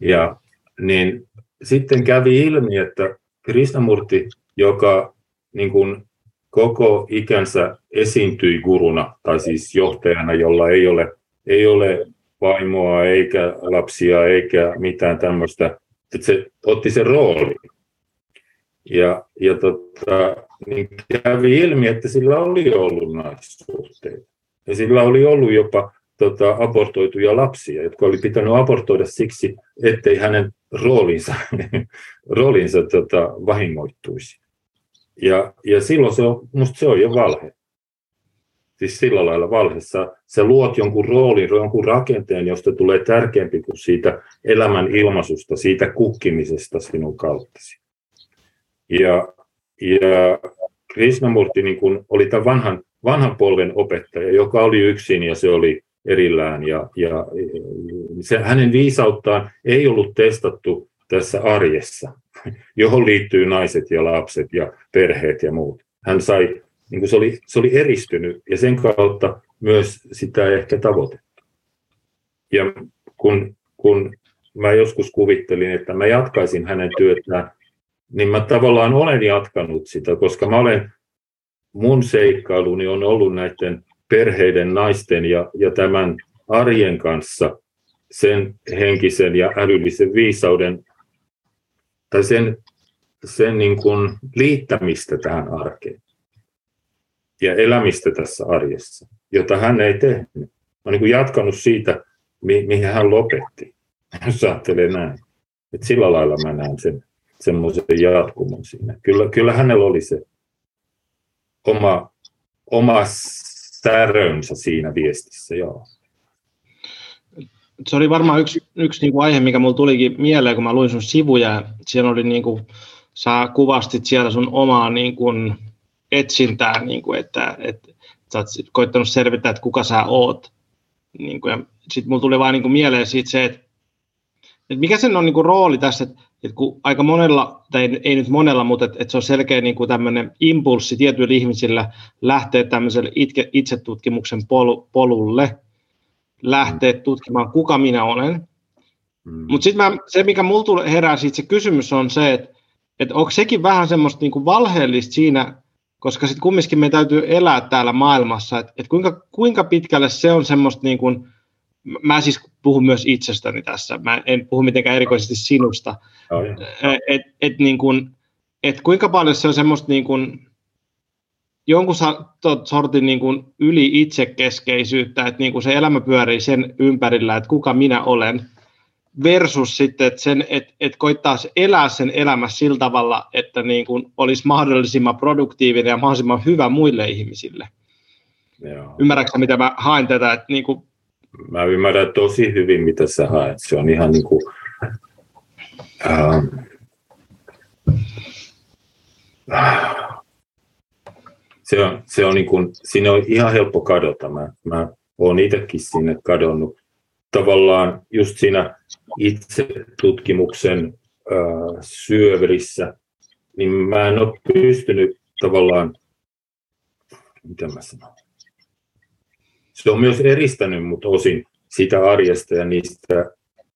Ja niin sitten kävi ilmi, että Krishnamurti, joka niin kuin koko ikänsä esiintyi guruna, tai siis johtajana, jolla ei ole, ei ole vaimoa eikä lapsia eikä mitään tämmöistä, että se otti sen rooli. Ja, ja tota, niin kävi ilmi, että sillä oli ollut naissuhteita. Ja sillä oli ollut jopa tota, abortoituja lapsia, jotka oli pitänyt abortoida siksi, ettei hänen roolinsa, roolinsa tota, vahingoittuisi. Ja, ja silloin se on, musta se on jo valhe. Siis sillä lailla valheessa sä luot jonkun roolin, jonkun rakenteen, josta tulee tärkeämpi kuin siitä elämän ilmaisusta, siitä kukkimisesta sinun kauttasi. Ja, ja Krishnamurti niin kun oli tämän vanhan, vanhan polven opettaja, joka oli yksin ja se oli erillään. Ja, ja se, hänen viisauttaan ei ollut testattu tässä arjessa, johon liittyy naiset ja lapset ja perheet ja muut. Hän sai, niin kuin se, oli, se oli eristynyt ja sen kautta myös sitä ehkä tavoitettu. Ja kun, kun mä joskus kuvittelin, että mä jatkaisin hänen työtään, niin mä tavallaan olen jatkanut sitä, koska mä olen, mun seikkailuni on ollut näiden perheiden, naisten ja, ja tämän arjen kanssa sen henkisen ja älyllisen viisauden tai sen, sen niin kuin liittämistä tähän arkeen ja elämistä tässä arjessa, jota hän ei tehnyt. Mä niin jatkanut siitä, mi- mihin hän lopetti, jos ajattelee näin. Et sillä lailla mä näen sen semmoisen jatkumon siinä. Kyllä, kyllä hänellä oli se oma, oma särönsä siinä viestissä, joo. Se oli varmaan yksi, yksi niin kuin aihe, mikä mulle tulikin mieleen, kun mä luin sun sivuja. Siellä oli, niin kuin, sä kuvastit siellä sun omaa niin kuin, etsintää, niin kuin, että, että sä oot koittanut selvittää, että kuka sä oot. Niin kuin, ja sitten mulle tuli vaan niin kuin mieleen siitä se, että, että mikä sen on niin kuin, rooli tässä, että, että kun aika monella, tai ei, nyt monella, mutta että, että se on selkeä niin kuin tämmöinen impulssi tietyillä ihmisillä lähteä tämmöiselle itke, itsetutkimuksen pol, polulle, lähteä tutkimaan, kuka minä olen. Mm. Mutta sitten se, mikä mulla herää siitä se kysymys on se, että että onko sekin vähän semmoista niin kuin valheellista siinä, koska sitten kumminkin meidän täytyy elää täällä maailmassa, että et kuinka, kuinka pitkälle se on semmoista niin kuin, mä siis puhun myös itsestäni tässä, mä en puhu mitenkään erikoisesti sinusta, oh, että et, niin kuin, et kuinka paljon se on semmoista niin kuin, jonkun sortin niin kuin yli itsekeskeisyyttä, että niin kuin se elämä pyörii sen ympärillä, että kuka minä olen, versus sitten, että, sen, että, että koittaa elää sen elämä sillä tavalla, että niin kuin olisi mahdollisimman produktiivinen ja mahdollisimman hyvä muille ihmisille. Joo. Ymmärrätkö, mitä mä haen tätä? Että niin kuin... Mä ymmärrän tosi hyvin, mitä sä haet. Se on ihan niin kuin, ähm, se on, se on niin kuin, siinä on ihan helppo kadota. Mä, mä oon itsekin sinne kadonnut. Tavallaan just siinä itse tutkimuksen äh, syöverissä, niin mä en ole pystynyt tavallaan, mitä mä sanon, se on myös eristänyt mut osin sitä arjesta ja niistä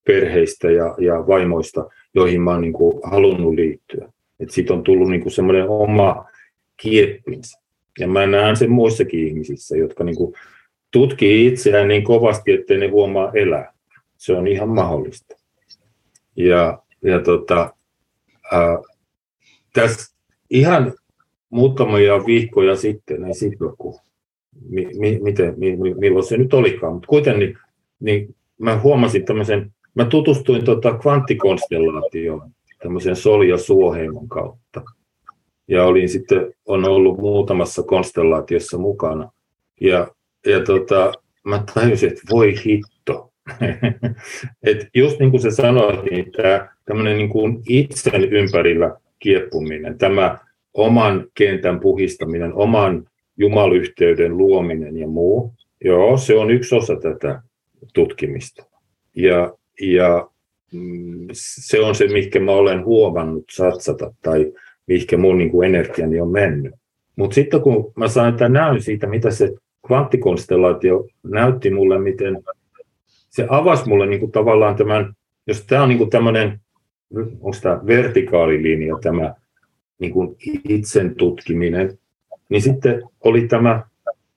perheistä ja, ja vaimoista, joihin mä oon niin kuin halunnut liittyä. Et siitä on tullut niin kuin semmoinen oma kieppinsä. Ja mä näen sen muissakin ihmisissä, jotka niin kuin tutkii itseään niin kovasti, ettei ne huomaa elää. Se on ihan mahdollista. Ja, ja tota, ää, tässä ihan muutamia viikkoja sitten, niin sitten kun, mi, mi, miten, mi, milloin se nyt olikaan, mutta kuitenkin niin, mä huomasin tämmöisen, mä tutustuin tota kvanttikonstellaatioon tämmöisen Sol- ja Suoheimon kautta. Ja olin sitten, on ollut muutamassa konstellaatiossa mukana. Ja, ja tota, mä tajusin, että voi hitto. Et just niin kuin sä sanoit, niin tämä tämmöinen niin kuin itsen ympärillä kieppuminen, tämä oman kentän puhistaminen, oman jumalyhteyden luominen ja muu, joo, se on yksi osa tätä tutkimista. Ja, ja mm, se on se, mikä mä olen huomannut satsata tai mihinkä mun niin kuin energiani on mennyt. Mutta sitten kun mä sain tämän näyn siitä, mitä se kvanttikonstellaatio näytti mulle, miten se avasi mulle niin kuin tavallaan tämän, jos tämä on niin kuin tämmöinen, onko tämä vertikaalilinja, tämä niin kuin itsen tutkiminen, niin sitten oli tämä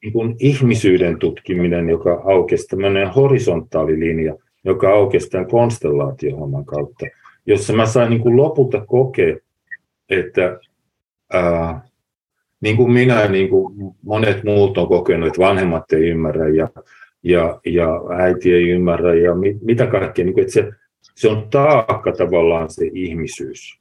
niin kuin ihmisyyden tutkiminen, joka aukesi tämmöinen horisontaalilinja, joka aukesi tämän konstellaatiohomman kautta, jossa mä sain niin kuin lopulta kokea, että ää, niin kuin minä ja niin kuin monet muut on kokenut, että vanhemmat ei ymmärrä ja, ja, ja äiti ei ymmärrä ja mit, mitä kaikkea, niin kuin, että se, se on taakka tavallaan se ihmisyys.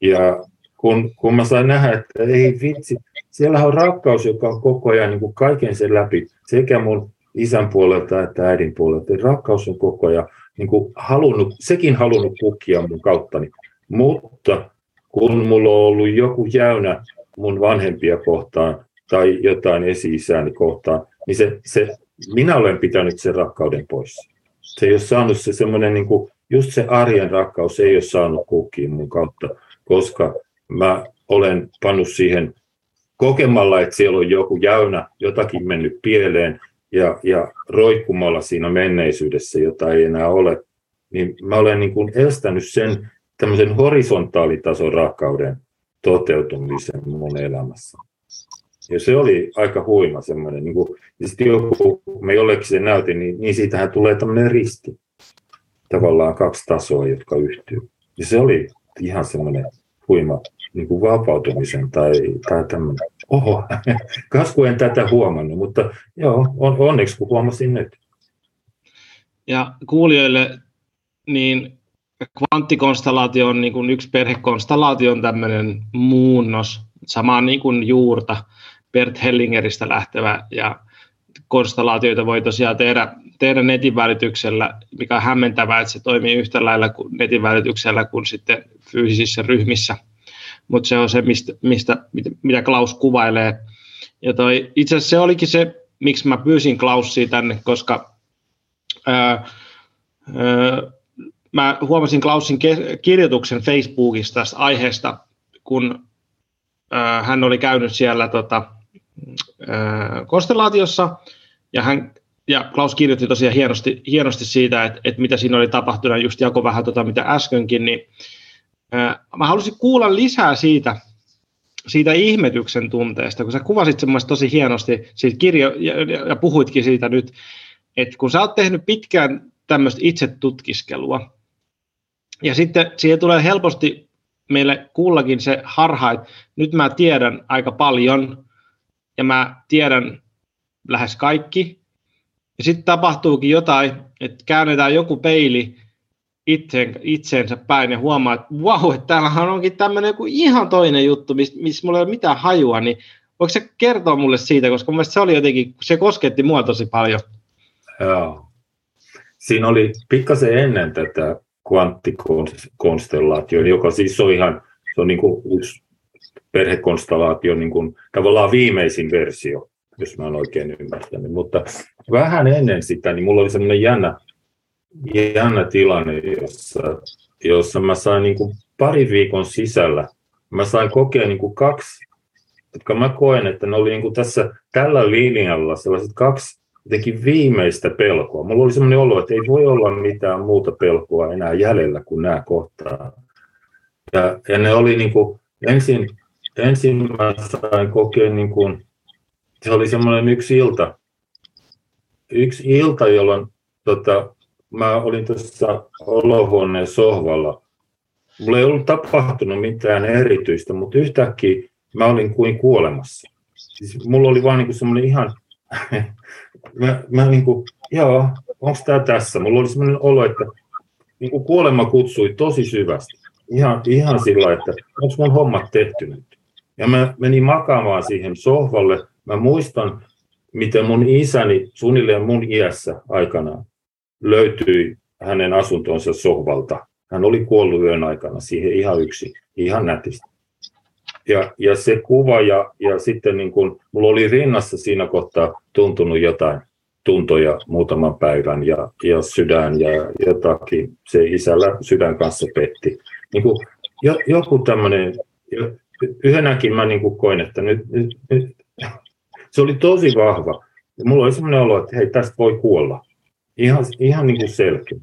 Ja kun, kun mä sain nähdä, että ei vitsi, siellä on rakkaus, joka on koko ajan niin kuin kaiken sen läpi, sekä mun isän puolelta että äidin puolelta. Rakkaus on koko ajan niin kuin halunnut, sekin halunnut kukkia mun kauttani. Mutta kun mulla on ollut joku jäynä mun vanhempia kohtaan tai jotain esi-isääni kohtaan, niin se, se, minä olen pitänyt sen rakkauden pois. Se ei ole saanut se semmoinen, niin kuin, just se arjen rakkaus ei ole saanut kukkiin mun kautta, koska mä olen pannut siihen kokemalla, että siellä on joku jäynä, jotakin mennyt pieleen ja, ja roikkumalla siinä menneisyydessä, jota ei enää ole, niin mä olen niin kuin estänyt sen tämmöisen horisontaalitason rakkauden toteutumisen mun elämässä. Ja se oli aika huima semmoinen, niin kuin, sitten joku, me jollekin se näytin, niin, niin siitähän tulee tämmöinen risti. Tavallaan kaksi tasoa, jotka yhtyy. Ja se oli ihan semmoinen huima niin kuin vapautumisen tai, tai tämmöinen. Oho, kasku en tätä huomannut, mutta joo, on, onneksi kun huomasin nyt. Ja kuulijoille, niin kvanttikonstellaatio on niin kuin yksi perhekonstellaatio on tämmöinen muunnos, samaa niin kuin juurta Bert Hellingeristä lähtevä ja konstellaatioita voi tosiaan tehdä, tehdä netin välityksellä, mikä on hämmentävää, että se toimii yhtä lailla kuin netin välityksellä kuin sitten fyysisissä ryhmissä. Mutta se on se, mistä, mistä, mitä Klaus kuvailee. Ja toi, itse asiassa se olikin se, miksi mä pyysin Klausia tänne, koska ää, ää, mä huomasin Klausin kirjoituksen Facebookista tästä aiheesta, kun äh, hän oli käynyt siellä tota, äh, konstellaatiossa, ja, hän, ja Klaus kirjoitti tosiaan hienosti, hienosti siitä, että, että mitä siinä oli tapahtunut, just jako vähän tota, mitä äskenkin, niin Mä halusin kuulla lisää siitä, siitä ihmetyksen tunteesta, kun sä kuvasit semmoista tosi hienosti siitä kirjo, ja, ja puhuitkin siitä nyt, että kun sä oot tehnyt pitkään tämmöistä itsetutkiskelua, ja sitten siihen tulee helposti meille kullakin se harha, että nyt mä tiedän aika paljon, ja mä tiedän lähes kaikki, ja sitten tapahtuukin jotain, että käännetään joku peili itseen, itseensä päin ja huomaa, että vau, että täällähän onkin tämmöinen joku ihan toinen juttu, missä mis mulla ei ole mitään hajua, niin voiko se kertoa mulle siitä, koska mun se oli jotenkin, se kosketti mua tosi paljon. Joo. Siinä oli pikkasen ennen tätä kvanttikonstellaatio, joka siis on ihan, se on niin kuin yksi perhekonstellaatio, niin kuin, tavallaan viimeisin versio, jos mä oon oikein ymmärtänyt. Mutta vähän ennen sitä, niin mulla oli semmoinen jännä jännä tilanne, jossa, jossa mä sain niin kuin pari viikon sisällä, mä sain kokea niin kuin kaksi, jotka mä koen, että ne oli niin kuin tässä tällä linjalla sellaiset kaksi jotenkin viimeistä pelkoa. Mulla oli sellainen olo, että ei voi olla mitään muuta pelkoa enää jäljellä kuin nämä kohtaa. Ja, ja ne oli niin kuin, ensin, ensin mä sain kokea, niin kuin, se oli semmoinen yksi ilta, yksi ilta, jolloin tota, mä olin tuossa olohuoneen sohvalla. Mulla ei ollut tapahtunut mitään erityistä, mutta yhtäkkiä mä olin kuin kuolemassa. Siis mulla oli vaan niinku semmoinen ihan, mä, mä niinku, joo, onko tämä tässä? Mulla oli semmoinen olo, että niinku kuolema kutsui tosi syvästi. Ihan, ihan sillä että onko mun hommat tehty nyt? Ja mä menin makaamaan siihen sohvalle. Mä muistan, miten mun isäni suunnilleen mun iässä aikanaan löytyi hänen asuntonsa sohvalta. Hän oli kuollut yön aikana siihen ihan yksi, ihan nätisti. Ja, ja se kuva ja, ja sitten niin kun, mulla oli rinnassa siinä kohtaa tuntunut jotain tuntoja muutaman päivän ja, ja sydän ja jotakin, se isällä sydän kanssa petti. Niin kun, jo, joku tämmöinen, yhdenäkin mä niin koin, että nyt, nyt, nyt, se oli tosi vahva. Ja mulla oli semmoinen olo, että hei, tästä voi kuolla ihan, ihan niin kuin selkeä.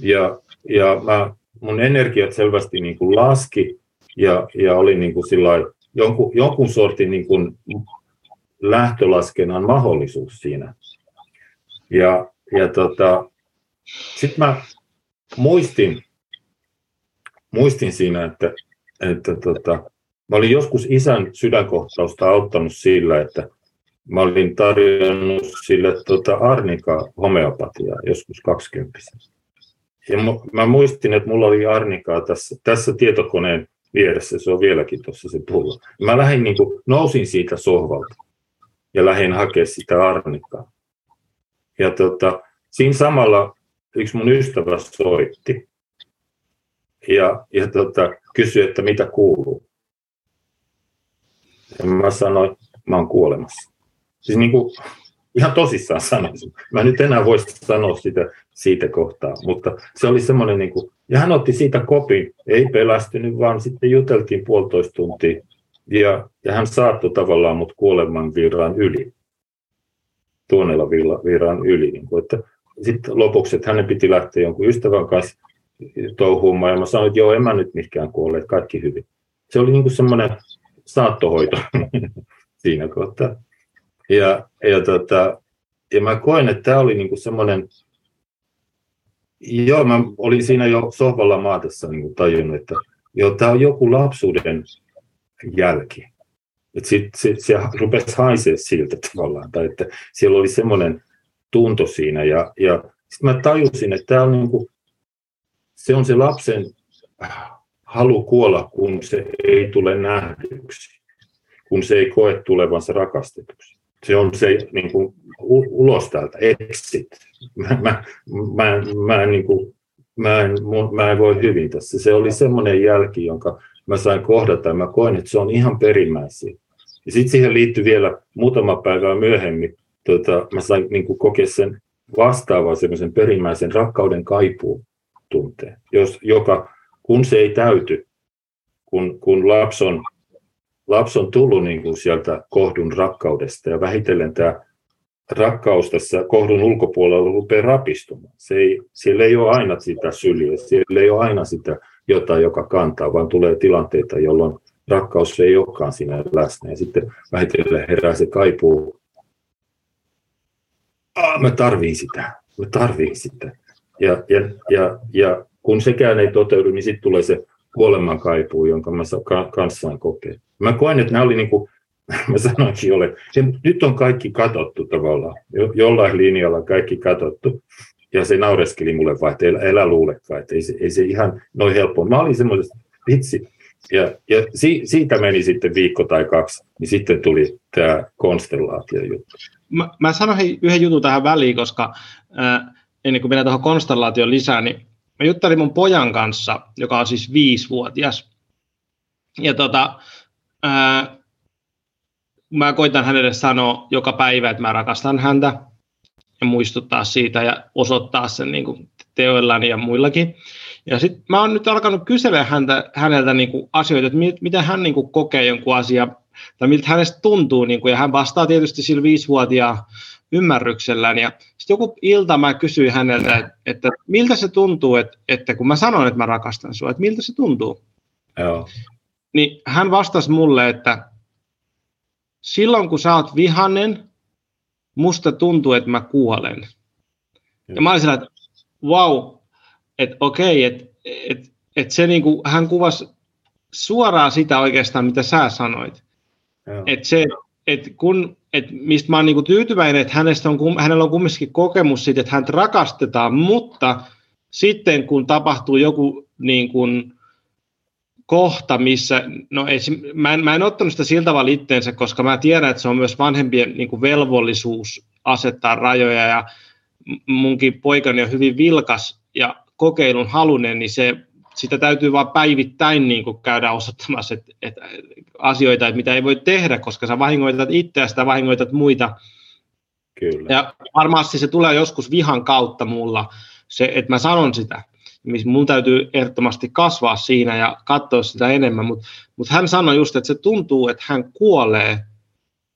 Ja, ja mä, mun energiat selvästi niin kuin laski ja, ja oli niin kuin sillä jonkun, jonkun sortin niin kuin lähtölaskennan mahdollisuus siinä. Ja, ja tota, sitten mä muistin, muistin siinä, että, että tota, mä olin joskus isän sydänkohtausta auttanut sillä, että mä olin tarjonnut sille tota arnika homeopatiaa joskus 20 Ja mä muistin, että mulla oli arnikaa tässä, tässä tietokoneen vieressä, se on vieläkin tuossa se pullo. Mä lähdin niin kuin, nousin siitä sohvalta ja lähdin hakemaan sitä arnikaa. Ja tota, siinä samalla yksi mun ystävä soitti ja, ja tota, kysyi, että mitä kuuluu. Ja mä sanoin, mä oon kuolemassa. Siis niin kuin, ihan tosissaan sanoisin. Mä nyt enää voisi sanoa sitä siitä kohtaa, mutta se oli semmoinen, niin kuin, ja hän otti siitä kopin, ei pelästynyt, vaan sitten juteltiin puolitoista tuntia, ja, ja hän saattoi tavallaan mut kuoleman virran yli, tuonella virran yli. Niin kuin, että sitten lopuksi, että hänen piti lähteä jonkun ystävän kanssa touhuumaan, ja mä sanoin, että joo, en mä nyt mihinkään kuolleet, kaikki hyvin. Se oli niin kuin semmoinen saattohoito siinä kohtaa. Ja, ja, tota, ja mä koen, että tämä oli niinku semmoinen, joo, mä olin siinä jo sohvalla maatessa niinku tajunnut, että joo, tämä on joku lapsuuden jälki. Että sit, se, se rupesi haisee siltä tavallaan, tai että siellä oli semmoinen tunto siinä, ja, ja sitten mä tajusin, että tämä on niinku, se on se lapsen halu kuolla, kun se ei tule nähdyksi, kun se ei koe tulevansa rakastetuksi se on se niin kuin, ulos täältä, exit. Mä, mä, mä, mä, niin kuin, mä, en, mä en voi hyvin tässä. Se oli semmoinen jälki, jonka mä sain kohdata ja mä koin, että se on ihan perimmäisiä. Ja sitten siihen liittyi vielä muutama päivä myöhemmin, tota, mä sain niin kuin, kokea sen vastaavan semmoisen perimmäisen rakkauden kaipuun tunteen, jos, joka kun se ei täyty, kun, kun lapsi on lapsi on tullut niin kuin sieltä kohdun rakkaudesta ja vähitellen tämä rakkaus tässä kohdun ulkopuolella rupeaa rapistumaan. Se ei, siellä ei ole aina sitä syliä, siellä ei ole aina sitä jotain, joka kantaa, vaan tulee tilanteita, jolloin rakkaus ei olekaan siinä läsnä. Ja sitten vähitellen herää se kaipuu, ah, mä tarviin sitä, mä tarviin sitä. Ja, ja, ja, ja kun sekään ei toteudu, niin sitten tulee se kuoleman kaipuu, jonka mä kanssaan kokeen. Mä koen, että nämä oli niin kuin, mä sanoinkin ole, se, nyt on kaikki katottu tavallaan, jo, jollain linjalla kaikki katottu. Ja se naureskeli mulle vaan, että älä, älä luulekaan, että ei se, ei se ihan noin helppoa. Mä olin semmoisesta, vitsi, ja, ja si, siitä meni sitten viikko tai kaksi, niin sitten tuli tämä konstellaatio-juttu. Mä, mä sanon hei, yhden jutun tähän väliin, koska äh, ennen kuin mennään tuohon konstellaation lisään, niin mä juttelin mun pojan kanssa, joka on siis viisivuotias. Ja tota, ää, mä koitan hänelle sanoa joka päivä, että mä rakastan häntä ja muistuttaa siitä ja osoittaa sen niin kuin teoillani ja muillakin. Ja sitten mä oon nyt alkanut kysellä häntä, häneltä niin kuin asioita, että mit, miten hän niin kuin kokee jonkun asia, tai miltä hänestä tuntuu, niin kuin, ja hän vastaa tietysti sillä viisivuotiaan ymmärryksellään. Ja sitten joku ilta mä kysyin häneltä, että, että miltä se tuntuu, että, että kun mä sanon, että mä rakastan sinua, että miltä se tuntuu. Joo. Niin hän vastasi mulle, että silloin kun sä oot vihanen, musta tuntuu, että mä kuolen. Ja mä olin sillä, että wow, että okei, että et, et se niinku, hän kuvasi suoraan sitä oikeastaan, mitä sä sanoit. Että se, että kun, et mistä mä oon niinku tyytyväinen, että hänestä on, hänellä on kumminkin kokemus siitä, että häntä rakastetaan, mutta sitten kun tapahtuu joku niin kuin, kohta, missä, no ei, mä, en, mä en ottanut sitä siltä tavalla itteensä, koska mä tiedän, että se on myös vanhempien niin kuin velvollisuus asettaa rajoja ja munkin poikani on hyvin vilkas ja kokeilun halunen, niin se, sitä täytyy vaan päivittäin niin kuin käydä osoittamassa että, että asioita, että mitä ei voi tehdä, koska sä vahingoitat itseäsi ja vahingoitat muita. Kyllä. Ja varmasti se tulee joskus vihan kautta mulla, se, että mä sanon sitä missä mun täytyy ehdottomasti kasvaa siinä ja katsoa sitä enemmän, mutta mut hän sanoi just, että se tuntuu, että hän kuolee,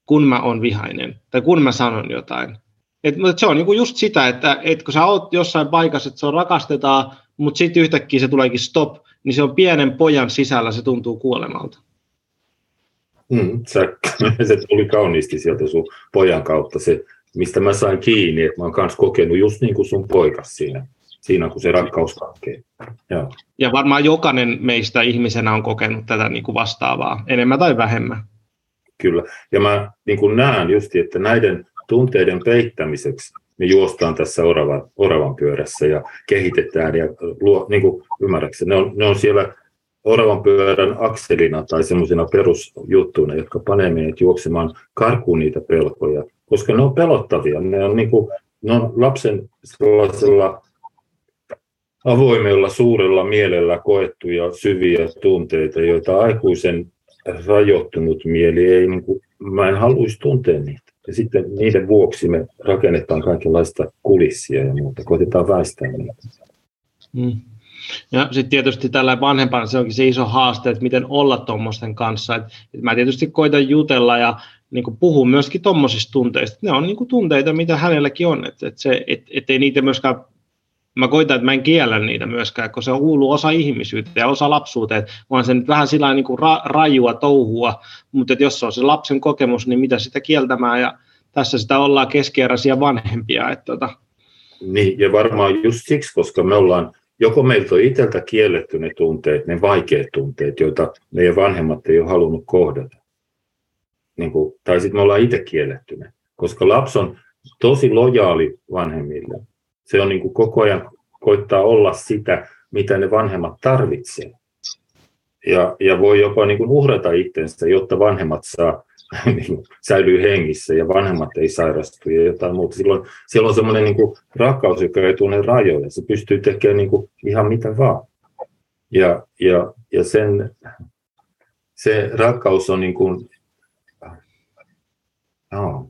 kun mä oon vihainen, tai kun mä sanon jotain. Et, mutta se on niinku just sitä, että et kun sä oot jossain paikassa, että se on rakastetaan, mutta sitten yhtäkkiä se tuleekin stop, niin se on pienen pojan sisällä, se tuntuu kuolemalta. Mm, se, se tuli kauniisti sieltä sun pojan kautta, se, mistä mä sain kiinni, että mä oon kanssa kokenut just niin kuin sun poikas siinä siinä, kun se rakkaus katkee. Joo. Ja varmaan jokainen meistä ihmisenä on kokenut tätä niin kuin vastaavaa, enemmän tai vähemmän. Kyllä, ja mä niin kuin näen just, että näiden tunteiden peittämiseksi me juostaan tässä oravan, oravan pyörässä ja kehitetään ja luo, niin kuin ne on, ne on siellä oravan pyörän akselina tai semmoisina perusjuttuina, jotka panee meidät juoksemaan karkuun niitä pelkoja, koska ne on pelottavia. Ne on, niin kuin, ne on lapsen sellaisella avoimella suurella mielellä koettuja syviä tunteita, joita aikuisen rajoittunut mieli ei, niin kuin, mä en haluaisi tuntea niitä. Ja sitten niiden vuoksi me rakennetaan kaikenlaista kulissia ja muuta, koitetaan väistää niitä. Mm. Ja sitten tietysti tällä vanhempana se onkin se iso haaste, että miten olla tuommoisten kanssa. Et, et mä tietysti koitan jutella ja niin puhun myöskin tuommoisista tunteista. Ne on niin tunteita, mitä hänelläkin on. Että et se, et, et ei niitä myöskään mä koitan, että mä en kiellä niitä myöskään, koska se on kuuluu osa ihmisyyttä ja osa lapsuuteen, vaan se nyt vähän sillä niin kuin ra- rajua touhua, mutta että jos se on se lapsen kokemus, niin mitä sitä kieltämään ja tässä sitä ollaan keskeeräisiä vanhempia. Että tota. Niin, ja varmaan just siksi, koska me ollaan, joko meiltä on itseltä kielletty ne tunteet, ne vaikeat tunteet, joita meidän vanhemmat ei ole halunnut kohdata. Niin kuin, tai sitten me ollaan itse kielletty ne, koska lapsi on tosi lojaali vanhemmille se on niin kuin koko ajan koittaa olla sitä, mitä ne vanhemmat tarvitsevat. Ja, ja voi jopa niin kuin uhrata itsensä, jotta vanhemmat saa niin säilyy hengissä ja vanhemmat ei sairastu ja jotain muuta. Silloin, silloin on semmoinen niin kuin rakkaus, joka ei tunne rajoja. Se pystyy tekemään niin kuin ihan mitä vaan. Ja, ja, ja sen, se rakkaus on niin kuin, no,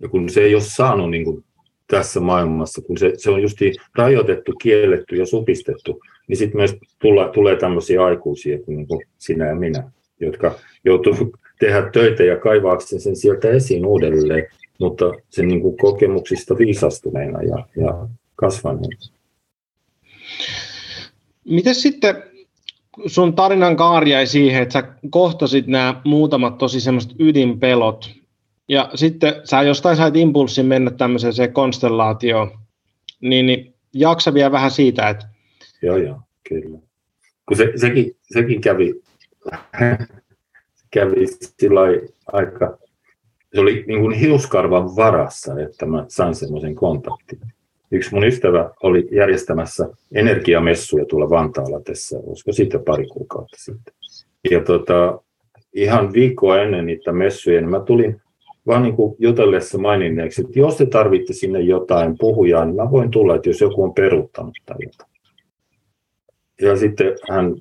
ja kun se ei ole saanut niin kuin tässä maailmassa, kun se, se on just rajoitettu, kielletty ja supistettu, niin sitten myös tulla, tulee tämmöisiä aikuisia niin kuin sinä ja minä, jotka joutuu tehdä töitä ja kaivaa sen sieltä esiin uudelleen, mutta sen niin kuin kokemuksista viisastuneena ja, ja kasvaneena. Miten sitten, sun tarinan kaari jäi siihen, että sä kohtasit nämä muutamat tosi semmoiset ydinpelot, ja sitten sä jostain sait impulssin mennä tämmöiseen se konstellaatioon, niin, niin jaksa vielä vähän siitä, että... Joo, joo, kyllä. Kun se, sekin, sekin kävi, kävi sillä aika, se oli niin kuin hiuskarvan varassa, että mä sain semmoisen kontaktin. Yksi mun ystävä oli järjestämässä energiamessuja tuolla Vantaalla tässä, olisiko siitä pari kuukautta sitten. Ja tota, ihan viikkoa ennen niitä messuja, niin mä tulin vaan niin kuin jutellessa maininneeksi, että jos te tarvitte sinne jotain puhujaa, niin mä voin tulla, että jos joku on peruuttanut tai jotain. Ja sitten hän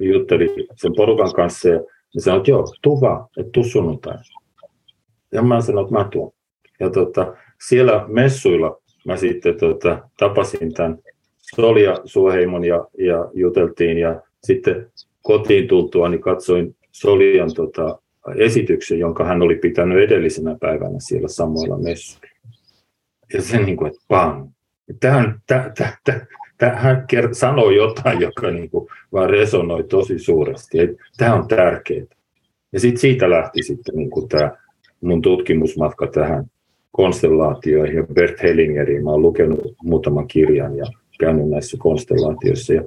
jutteli sen porukan kanssa ja sanoi, että joo, tuu vaan, että tuu sunnuntai. Ja mä sanoin, että mä tuun. Ja tota, siellä messuilla mä sitten tota, tapasin tämän Solia Suoheimon ja, ja juteltiin ja sitten kotiin tultua niin katsoin Solian tota, esityksen, jonka hän oli pitänyt edellisenä päivänä siellä samoilla messuilla. Ja se niin kuin, että pam. Tähän, täh, täh, täh, hän sanoi jotain, joka niin kuin vaan resonoi tosi suuresti. Tämä on tärkeää. Ja sitten siitä lähti sitten niin kuin tämä mun tutkimusmatka tähän konstellaatioihin ja Bert Hellingeriin. Mä oon lukenut muutaman kirjan ja käynyt näissä konstellaatioissa. Ja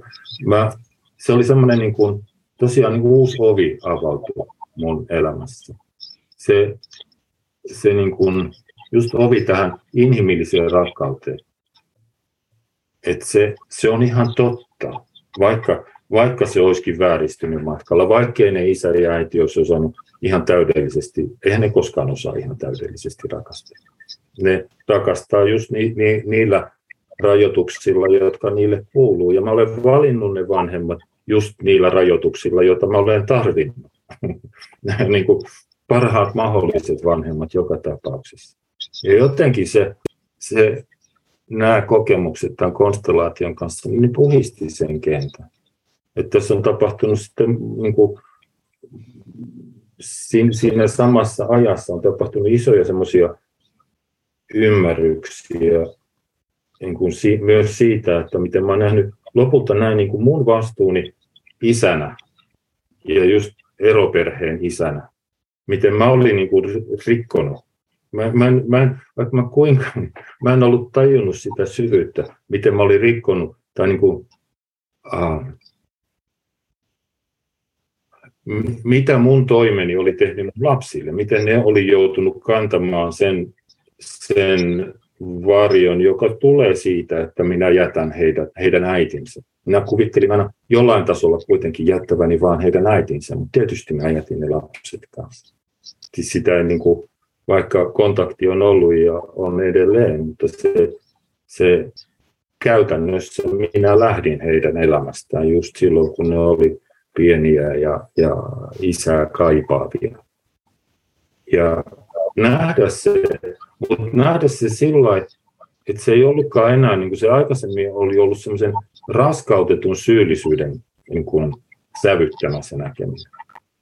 mä, se oli semmoinen niin kuin, tosiaan niin kuin uusi ovi avautui mun elämässä. Se, se niin kuin, just ovi tähän inhimilliseen rakkauteen. Että se, se on ihan totta, vaikka, vaikka se olisikin vääristynyt matkalla, vaikkei ne isä ja äiti olisi osannut ihan täydellisesti, eihän ne koskaan osaa ihan täydellisesti rakastaa. Ne rakastaa just ni, ni, niillä rajoituksilla, jotka niille kuuluu. Ja mä olen valinnut ne vanhemmat just niillä rajoituksilla, joita mä olen tarvinnut. niin kuin parhaat mahdolliset vanhemmat joka tapauksessa. Ja jotenkin se, se nämä kokemukset tämän konstellaation kanssa, niin ne puhisti sen kentän. Että tässä on tapahtunut sitten niin kuin, siinä samassa ajassa on tapahtunut isoja semmoisia ymmärryksiä niin kuin si, myös siitä, että miten mä oon nähnyt lopulta näin niin kuin mun vastuuni isänä ja just eroperheen isänä, miten mä olin niin kuin rikkonut. Mä, mä, en, mä en, mä, kuinka, mä en ollut tajunnut sitä syvyyttä, miten mä olin rikkonut, tai niin kuin, uh, mitä mun toimeni oli tehnyt lapsille, miten ne oli joutunut kantamaan sen, sen varjon, joka tulee siitä, että minä jätän heidät, heidän äitinsä. Minä kuvittelin aina jollain tasolla kuitenkin jättäväni vaan heidän äitinsä, mutta tietysti minä jätin ne lapset kanssa. Siis sitä ei niin kuin, vaikka kontakti on ollut ja on edelleen, mutta se, se käytännössä minä lähdin heidän elämästään just silloin, kun ne oli pieniä ja, ja isää kaipaavia. Ja nähdä se, mutta nähdä se sillä että se ei ollutkaan enää, niin kuin se aikaisemmin oli ollut semmoisen raskautetun syyllisyyden niin kuin sävyttämässä näkeminen.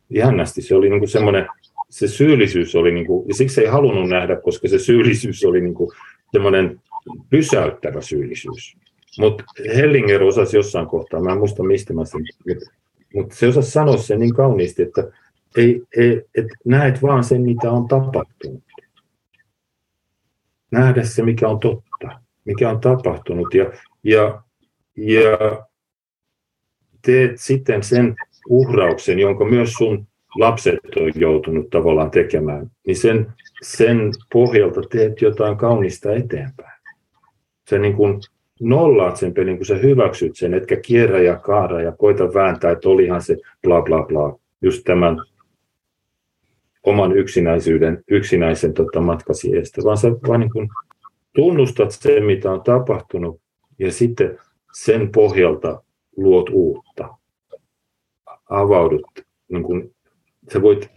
Jännästi se oli niin kuin semmoinen, se syyllisyys oli, niin kuin, ja siksi ei halunnut nähdä, koska se syyllisyys oli niin kuin semmoinen pysäyttävä syyllisyys. Mutta Hellinger osasi jossain kohtaa, mä en muista mistä mä sen, mutta se osasi sanoa sen niin kauniisti, että ei, ei, et näet vaan sen, mitä on tapahtunut. Nähdä se, mikä on totta, mikä on tapahtunut ja, ja, ja teet sitten sen uhrauksen, jonka myös sun lapset on joutunut tavallaan tekemään, niin sen, sen pohjalta teet jotain kaunista eteenpäin. Se niin kuin nollaat sen pelin, kun sä hyväksyt sen, etkä kierrä ja kaara ja koita vääntää, että olihan se bla bla bla, just tämän oman yksinäisyyden, yksinäisen tota, matkasi eestä, vaan sä vaan niin kuin tunnustat sen, mitä on tapahtunut, ja sitten sen pohjalta luot uutta. Avaudut. Niin kuin, sä voit,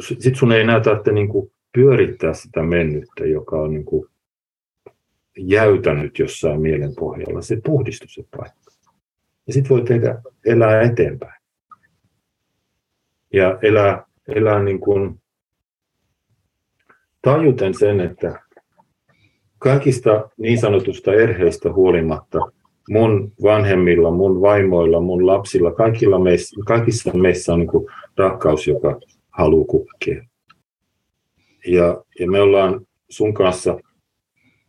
sit sun ei enää tarvitse niin kuin pyörittää sitä mennyttä, joka on niin kuin jäytänyt jossain mielen pohjalla. Se puhdistuu se paikka. Ja sitten voi tehdä, elää eteenpäin. Ja elää elää niin kuin tajuten sen, että kaikista niin sanotusta erheistä huolimatta mun vanhemmilla, mun vaimoilla, mun lapsilla, kaikilla meissä, kaikissa meissä on niin kuin rakkaus, joka haluaa kukkea. Ja, ja me ollaan sun kanssa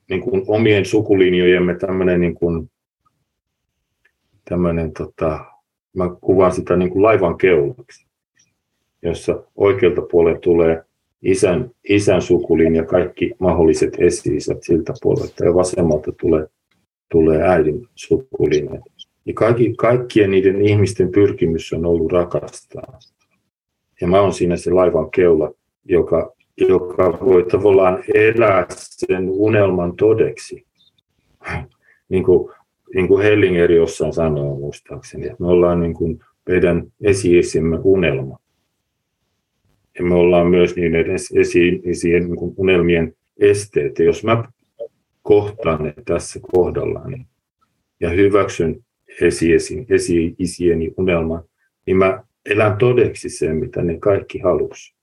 niin kuin omien sukulinjojemme tämmöinen, niin kuin, tämmöinen tota, mä kuvaan sitä niin kuin laivan keulaksi, jossa oikealta puolelta tulee isän, isän sukulinja, kaikki mahdolliset esi-isät siltä puolelta, ja vasemmalta tulee, tulee äidin sukulinja. Ja kaikki, kaikkien niiden ihmisten pyrkimys on ollut rakastaa. Ja mä oon siinä se laivan keula, joka, joka voi tavallaan elää sen unelman todeksi. niin kuin, niin kuin Hellinger jossain sanoo muistaakseni, että me ollaan niin kuin meidän esi unelma. Ja me ollaan myös niiden esi-isien niin unelmien esteet. Ja jos mä kohtaan ne tässä kohdallaan niin, ja hyväksyn esi-isieni unelman, niin mä elän todeksi sen, mitä ne kaikki halusi.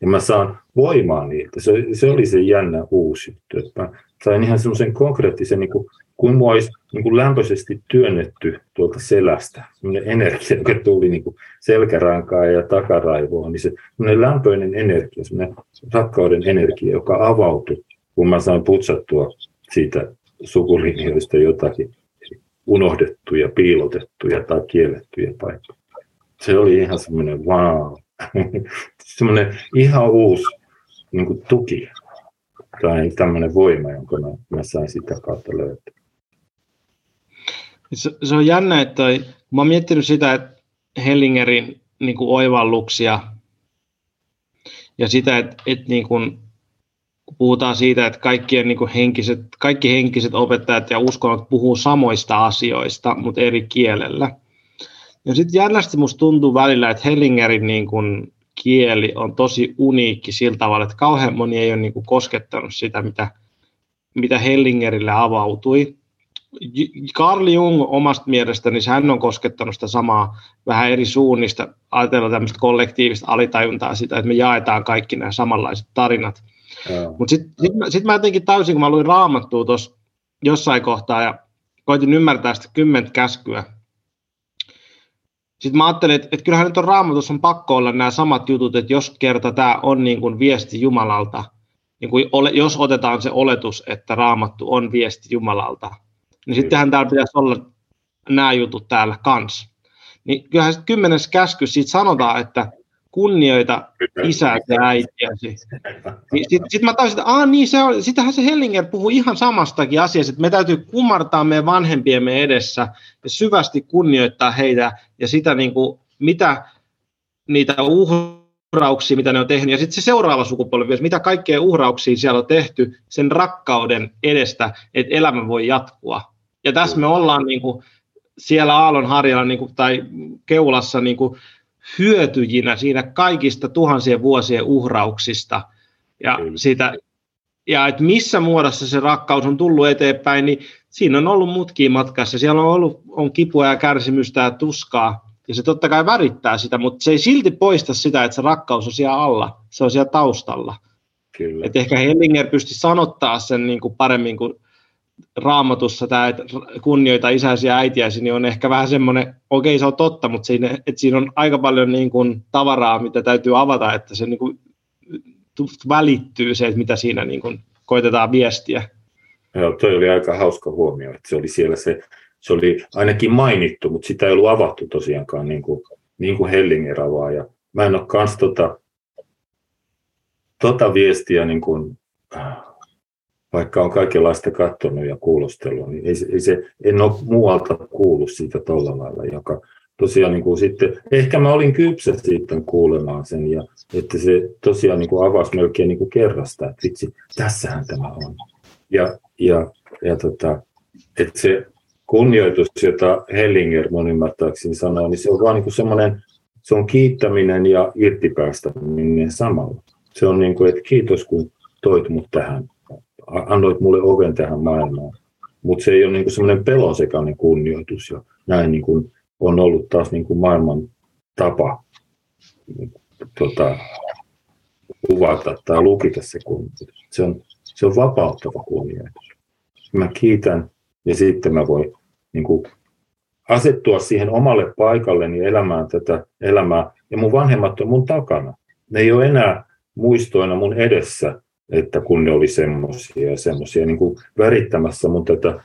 Ja mä saan voimaa niiltä. Se, se oli se jännä uusi juttu. Mä sain ihan semmoisen konkreettisen, niin kuin, kuin mua olisi niin kuin lämpöisesti työnnetty tuolta selästä. Semmoinen energia, joka tuli niin kuin selkärankaa ja takaraivoa, niin se semmoinen lämpöinen energia, semmoinen rakkauden energia, joka avautui, kun mä sain putsattua siitä sukulinjoista jotakin unohdettuja, piilotettuja tai kiellettyjä paikkoja se oli ihan semmoinen wow, semmoinen ihan uusi niin kuin tuki tai tämmöinen voima, jonka mä, mä sain sitä kautta löytää. Se, se on jännä, että toi, mä oon miettinyt sitä, että Hellingerin niin kuin oivalluksia ja sitä, että, että niin kuin, kun puhutaan siitä, että kaikkien niin kuin henkiset, kaikki henkiset opettajat ja uskonnot puhuu samoista asioista, mutta eri kielellä – ja sitten jännästi musta tuntuu välillä, että Hellingerin niin kun kieli on tosi uniikki sillä tavalla, että kauhean moni ei ole niin kuin koskettanut sitä, mitä, mitä Hellingerille avautui. Carl Jung omasta mielestäni, niin hän on koskettanut sitä samaa vähän eri suunnista, ajatella tämmöistä kollektiivista alitajuntaa sitä, että me jaetaan kaikki nämä samanlaiset tarinat. Mutta sitten sit, sit mä jotenkin täysin, kun mä luin raamattua tuossa jossain kohtaa ja koitin ymmärtää sitä kymmentä käskyä, sitten mä ajattelin, että, että kyllähän nyt on raamatussa on pakko olla nämä samat jutut, että jos kerta tämä on niin kuin viesti Jumalalta, niin kuin ole, jos otetaan se oletus, että raamattu on viesti Jumalalta, niin sittenhän täällä pitäisi olla nämä jutut täällä kanssa. Niin kyllähän sitten kymmenes käsky siitä sanotaan, että kunnioita isää ja äitiäsi. Niin Sitten sit mä taisin, että Aa, niin se on, sitähän se Hellinger puhuu ihan samastakin asiasta, että me täytyy kumartaa meidän vanhempiemme edessä ja syvästi kunnioittaa heitä ja sitä, niin kuin, mitä niitä uhrauksia, mitä ne on tehnyt, ja sitten se seuraava sukupolvi, mitä kaikkea uhrauksia siellä on tehty sen rakkauden edestä, että elämä voi jatkua. Ja tässä me ollaan niin kuin, siellä Aallonharjalla niin kuin, tai Keulassa niin kuin, hyötyjinä siinä kaikista tuhansien vuosien uhrauksista ja Kyllä. siitä, ja että missä muodossa se rakkaus on tullut eteenpäin, niin siinä on ollut mutkia matkassa. Siellä on ollut on kipua ja kärsimystä ja tuskaa, ja se totta kai värittää sitä, mutta se ei silti poista sitä, että se rakkaus on siellä alla, se on siellä taustalla. Kyllä. Et ehkä Hellinger pystyy sanottaa sen niin kuin paremmin kuin raamatussa tämä, että kunnioita isäsi ja äitiäsi, niin on ehkä vähän semmoinen, okei se on totta, mutta siinä, että siinä on aika paljon niin kuin tavaraa, mitä täytyy avata, että se niin kuin välittyy se, että mitä siinä niin kuin koitetaan viestiä. Joo, toi oli aika hauska huomio, että se oli siellä se, se oli ainakin mainittu, mutta sitä ei ollut avattu tosiaankaan niin kuin, niin kuin Hellinger. Ja mä en ole kans tota, tota viestiä niin kuin, äh, vaikka on kaikenlaista katsonut ja kuulostellut, niin ei, ei se, en ole muualta kuullut siitä tuolla lailla, joka tosiaan niin kuin sitten, ehkä mä olin kypsä sitten kuulemaan sen, ja että se tosiaan niin kuin avasi melkein niin kuin kerrasta, että vitsi, tässähän tämä on. Ja, ja, ja tota, että se kunnioitus, jota Hellinger mun ymmärtääkseni sanoo, niin se on vaan niin kuin semmoinen, se on kiittäminen ja irtipäästäminen samalla. Se on niin kuin, että kiitos kun toit mut tähän annoit mulle oven tähän maailmaan. Mutta se ei ole niinku semmoinen pelonsekainen kunnioitus ja näin niinku on ollut taas niinku maailman tapa tota, kuvata tai lukita se kunnioitus. Se on, se on vapauttava kunnioitus. Mä kiitän ja sitten mä voin niin kuin asettua siihen omalle paikalleni elämään tätä elämää. Ja mun vanhemmat on mun takana. Ne ei ole enää muistoina mun edessä, että kun ne oli semmoisia ja semmoisia niin värittämässä mun tätä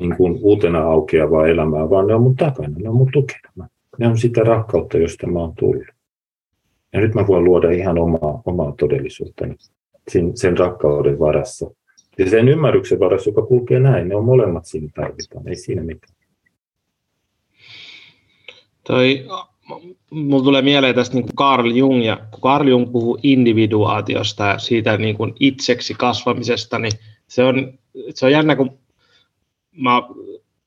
niin kuin uutena aukeavaa elämää, vaan ne on mun takana, ne on mun tukena. Ne on sitä rakkautta, josta mä oon tullut. Ja nyt mä voin luoda ihan omaa, omaa todellisuutta sen, sen rakkauden varassa. Ja sen ymmärryksen varassa, joka kulkee näin, ne on molemmat siinä tarvitaan, ei siinä mitään. Toi, mulla tulee mieleen tästä niin kuin Carl Jung, ja kun Carl Jung puhuu individuaatiosta ja siitä niin kuin itseksi kasvamisesta, niin se on, se on jännä, kun mä,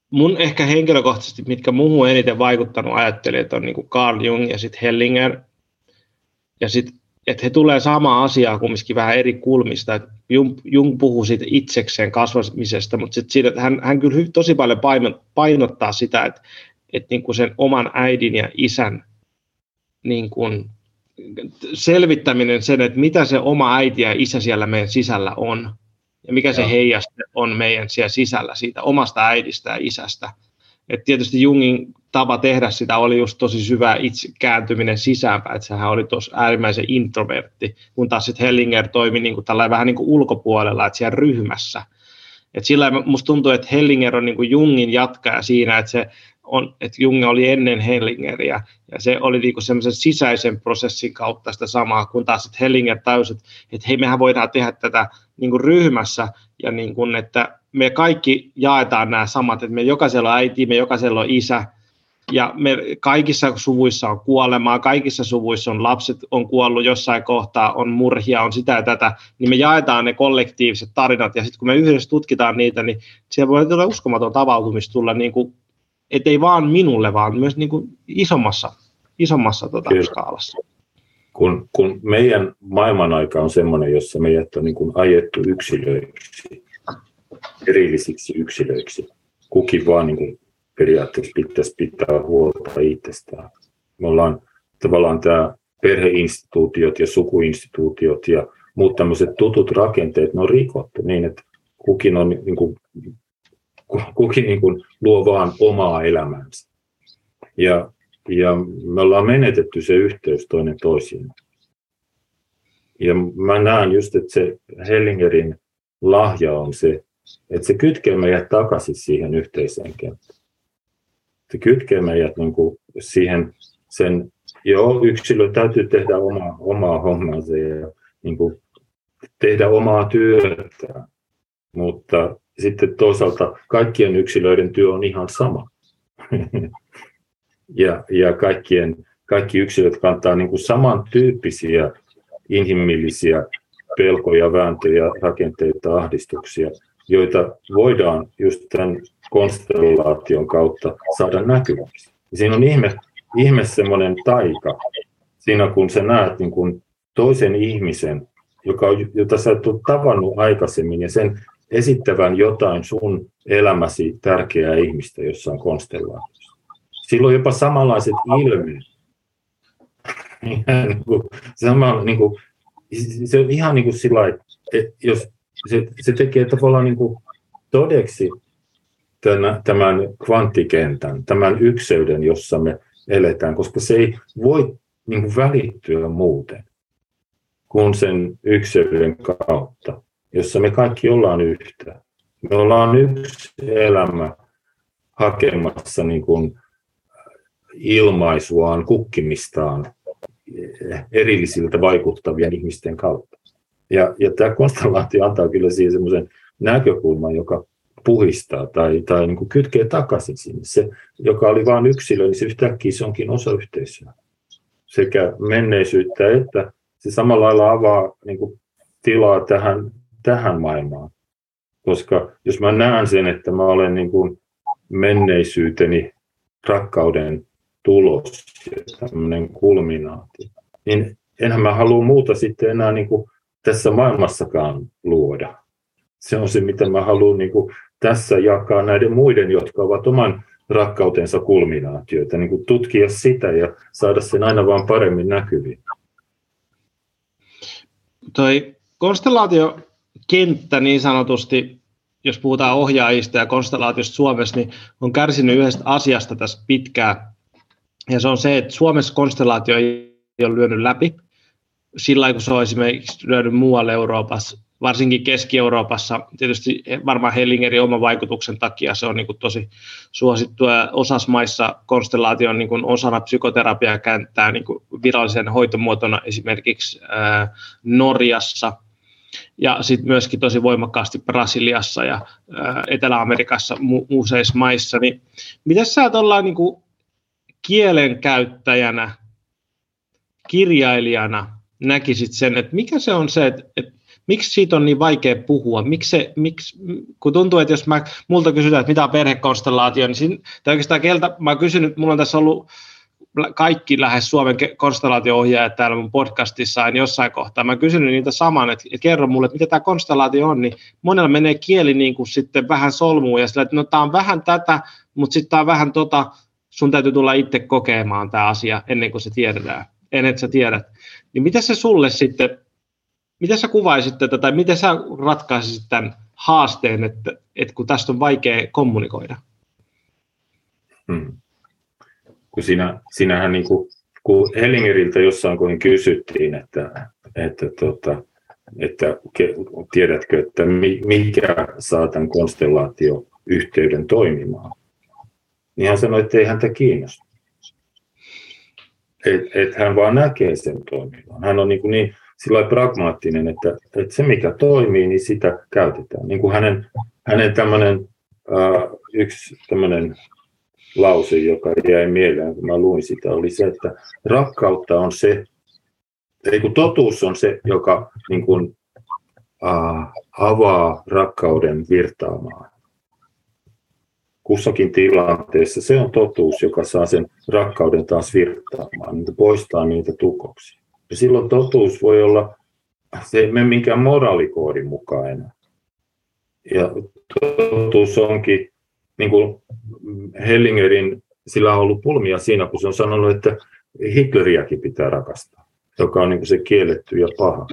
mun ehkä henkilökohtaisesti, mitkä muuhun eniten vaikuttanut ajattelijat on niin kuin Carl Jung ja sitten Hellinger, ja sitten että he tulee samaa asiaa kumminkin vähän eri kulmista. Et Jung, Jung puhuu siitä itsekseen kasvamisesta, mutta sit siitä, hän, hän kyllä tosi paljon painottaa sitä, että, että niin kuin sen oman äidin ja isän niin kuin selvittäminen sen, että mitä se oma äiti ja isä siellä meidän sisällä on, ja mikä se heijaste on meidän siellä sisällä siitä omasta äidistä ja isästä. Et tietysti Jungin tapa tehdä sitä oli just tosi syvä itse kääntyminen sisäänpäin, että sehän oli tuossa äärimmäisen introvertti, kun taas sitten Hellinger toimi niin kuin vähän niin kuin ulkopuolella, että siellä ryhmässä. Et sillä musta tuntuu, että Hellinger on niin kuin Jungin jatkaja siinä, että se on, että Jung oli ennen Hellingeriä, ja se oli niinku semmoisen sisäisen prosessin kautta sitä samaa, kun taas että Hellinger täysin, että hei, mehän voidaan tehdä tätä niinku ryhmässä, ja niinku, että me kaikki jaetaan nämä samat, että me jokaisella on äiti, me jokaisella on isä, ja me kaikissa suvuissa on kuolemaa, kaikissa suvuissa on lapset on kuollut jossain kohtaa, on murhia, on sitä ja tätä, niin me jaetaan ne kollektiiviset tarinat, ja sitten kun me yhdessä tutkitaan niitä, niin siellä voi tulla uskomaton tavautumista tulla niin kuin et ei vaan minulle, vaan myös niin kuin isommassa, isommassa tota, skaalassa. Kun, kun meidän maailman aika on sellainen, jossa meidät on niin kuin ajettu yksilöiksi, erillisiksi yksilöiksi, kukin vaan niin kuin periaatteessa pitäisi pitää huolta itsestään. Me ollaan tavallaan tämä perheinstituutiot ja sukuinstituutiot ja muut tämmöiset tutut rakenteet, ne on rikottu niin, että kukin on niin kuin kukin niin kuin luo vaan omaa elämäänsä. Ja, ja me ollaan menetetty se yhteys toinen toisiin. Ja mä näen just, että se Hellingerin lahja on se, että se kytkee meidät takaisin siihen yhteiseen kenttään. Se kytkee meidät niin kuin siihen sen, joo, yksilö täytyy tehdä omaa, omaa hommansa ja niin kuin tehdä omaa työtä, mutta sitten toisaalta kaikkien yksilöiden työ on ihan sama. ja, ja kaikkien, kaikki yksilöt kantaa niin kuin samantyyppisiä inhimillisiä pelkoja, vääntöjä, rakenteita, ahdistuksia, joita voidaan just tämän konstellaation kautta saada näkyväksi. Ja siinä on ihme, ihme semmoinen taika siinä, kun sä näet niin kuin toisen ihmisen, joka, jota sä et ole tavannut aikaisemmin, ja sen esittävän jotain sun elämäsi tärkeää ihmistä jossain konstellaatiossa. Silloin jopa samanlaiset ilmeet. niin kuin, sama, niin kuin, se on ihan niin kuin sillä että jos se, se tekee tavallaan niin kuin todeksi tämän, tämän kvanttikentän, tämän ykseyden, jossa me eletään, koska se ei voi niin kuin välittyä muuten kuin sen ykseyden kautta jossa me kaikki ollaan yhtä. Me ollaan yksi elämä hakemassa niin kuin ilmaisuaan, kukkimistaan erillisiltä vaikuttavien ihmisten kautta. Ja, ja tämä konstellaatio antaa kyllä siihen semmoisen näkökulman, joka puhistaa tai, tai niin kuin kytkee takaisin sinne. Se, joka oli vain yksilö, niin se yhtäkkiä se onkin osa yhteisöä. Sekä menneisyyttä että se samalla lailla avaa niin kuin tilaa tähän tähän maailmaan. Koska jos mä näen sen, että mä olen niin kuin menneisyyteni rakkauden tulos ja tämmöinen kulminaatio, niin enhän mä halua muuta sitten enää niin kuin tässä maailmassakaan luoda. Se on se, mitä mä haluan niin kuin tässä jakaa näiden muiden, jotka ovat oman rakkautensa kulminaatioita, niin kuin tutkia sitä ja saada sen aina vaan paremmin näkyviin. Toi konstellaatio kenttä niin sanotusti, jos puhutaan ohjaajista ja konstellaatiosta Suomessa, niin on kärsinyt yhdestä asiasta tässä pitkään. Ja se on se, että Suomessa konstellaatio ei ole lyönyt läpi sillä kun se on esimerkiksi lyönyt muualle Euroopassa, varsinkin Keski-Euroopassa. Tietysti varmaan Hellingerin oman vaikutuksen takia se on niin tosi suosittu ja osassa maissa konstellaatio on niin osana psykoterapiaa kääntää niin virallisen hoitomuotona esimerkiksi ää, Norjassa ja sitten myöskin tosi voimakkaasti Brasiliassa ja Etelä-Amerikassa mu- useissa maissa. Niin miten sä ollaan niin kielenkäyttäjänä, kirjailijana näkisit sen, että mikä se on se, että, että miksi siitä on niin vaikea puhua? Miksi se, miksi, kun tuntuu, että jos mä, multa kysytään, että mitä on perhekonstellaatio, niin siinä, tai oikeastaan keltä, mä oon kysynyt, mulla on tässä ollut kaikki lähes Suomen konstellaatio-ohjaajat täällä mun podcastissa aina jossain kohtaa. Mä kysynyt niitä saman, että, kerro mulle, että mitä tämä konstellaatio on, niin monella menee kieli niin kuin sitten vähän solmuun ja sillä, että no tämä on vähän tätä, mutta sitten tämä on vähän tota, sun täytyy tulla itse kokemaan tämä asia ennen kuin se tiedetään, ennen että sä tiedät. Niin mitä se sulle sitten, miten sä kuvaisit tätä, tai miten sä ratkaisisit tämän haasteen, että, että kun tästä on vaikea kommunikoida? Hmm. Kun siinä, siinähän niin kuin, kun Hellingeriltä jossain kohin kysyttiin, että, että, tota, että tiedätkö, että mikä saa tämän konstellaatioyhteyden toimimaan, niin hän sanoi, että ei häntä kiinnosta että et hän vaan näkee sen toimivan. Hän on niin, niin sillä pragmaattinen, että, että se mikä toimii, niin sitä käytetään. Niin kuin hänen, hänen tämmöinen, äh, yksi tämmöinen lause, joka jäi mieleen, kun mä luin sitä, oli se, että rakkautta on se, ei kun totuus on se, joka niin kuin, äh, avaa rakkauden virtaamaan kussakin tilanteessa se on totuus, joka saa sen rakkauden taas virtaamaan, niin poistaa niitä tukoksia. Ja silloin totuus voi olla, se ei mene minkään moraalikoodin mukaan Ja totuus onkin, niin kuin Hellingerin, sillä on ollut pulmia siinä, kun se on sanonut, että Hitleriäkin pitää rakastaa, joka on niin kuin se kielletty ja paha.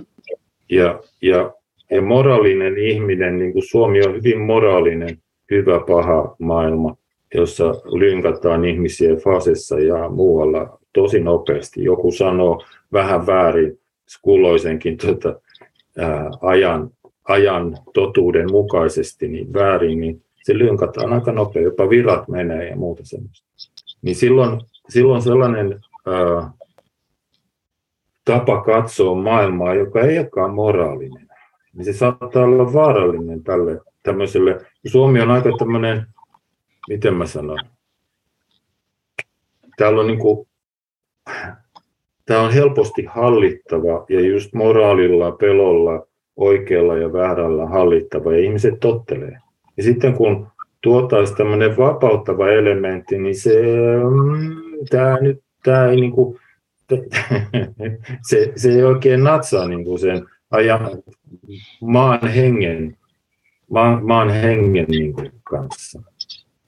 Ja, ja, ja moraalinen ihminen, niin kuin Suomi on hyvin moraalinen hyvä paha maailma, jossa lynkataan ihmisiä fasessa ja muualla tosi nopeasti. Joku sanoo vähän väärin kulloisenkin tuota, ää, ajan, ajan totuuden mukaisesti niin väärin, niin se lynkataan aika nopeasti, jopa virat menee ja muuta semmoista. Niin silloin, silloin sellainen ää, tapa katsoa maailmaa, joka ei olekaan moraalinen, niin se saattaa olla vaarallinen tälle tämmöiselle, Suomi on aika tämmöinen, miten mä sanon, täällä on niin kuin, tämä on helposti hallittava ja just moraalilla, pelolla, oikealla ja väärällä hallittava ja ihmiset tottelee. Ja sitten kun tuotaisiin tämmöinen vapauttava elementti, niin se, mm, tämä nyt, tämä ei niin kuin, se, se ei oikein natsaa niin kuin sen ajan, maan hengen maan, maan hengen niin kuin, kanssa.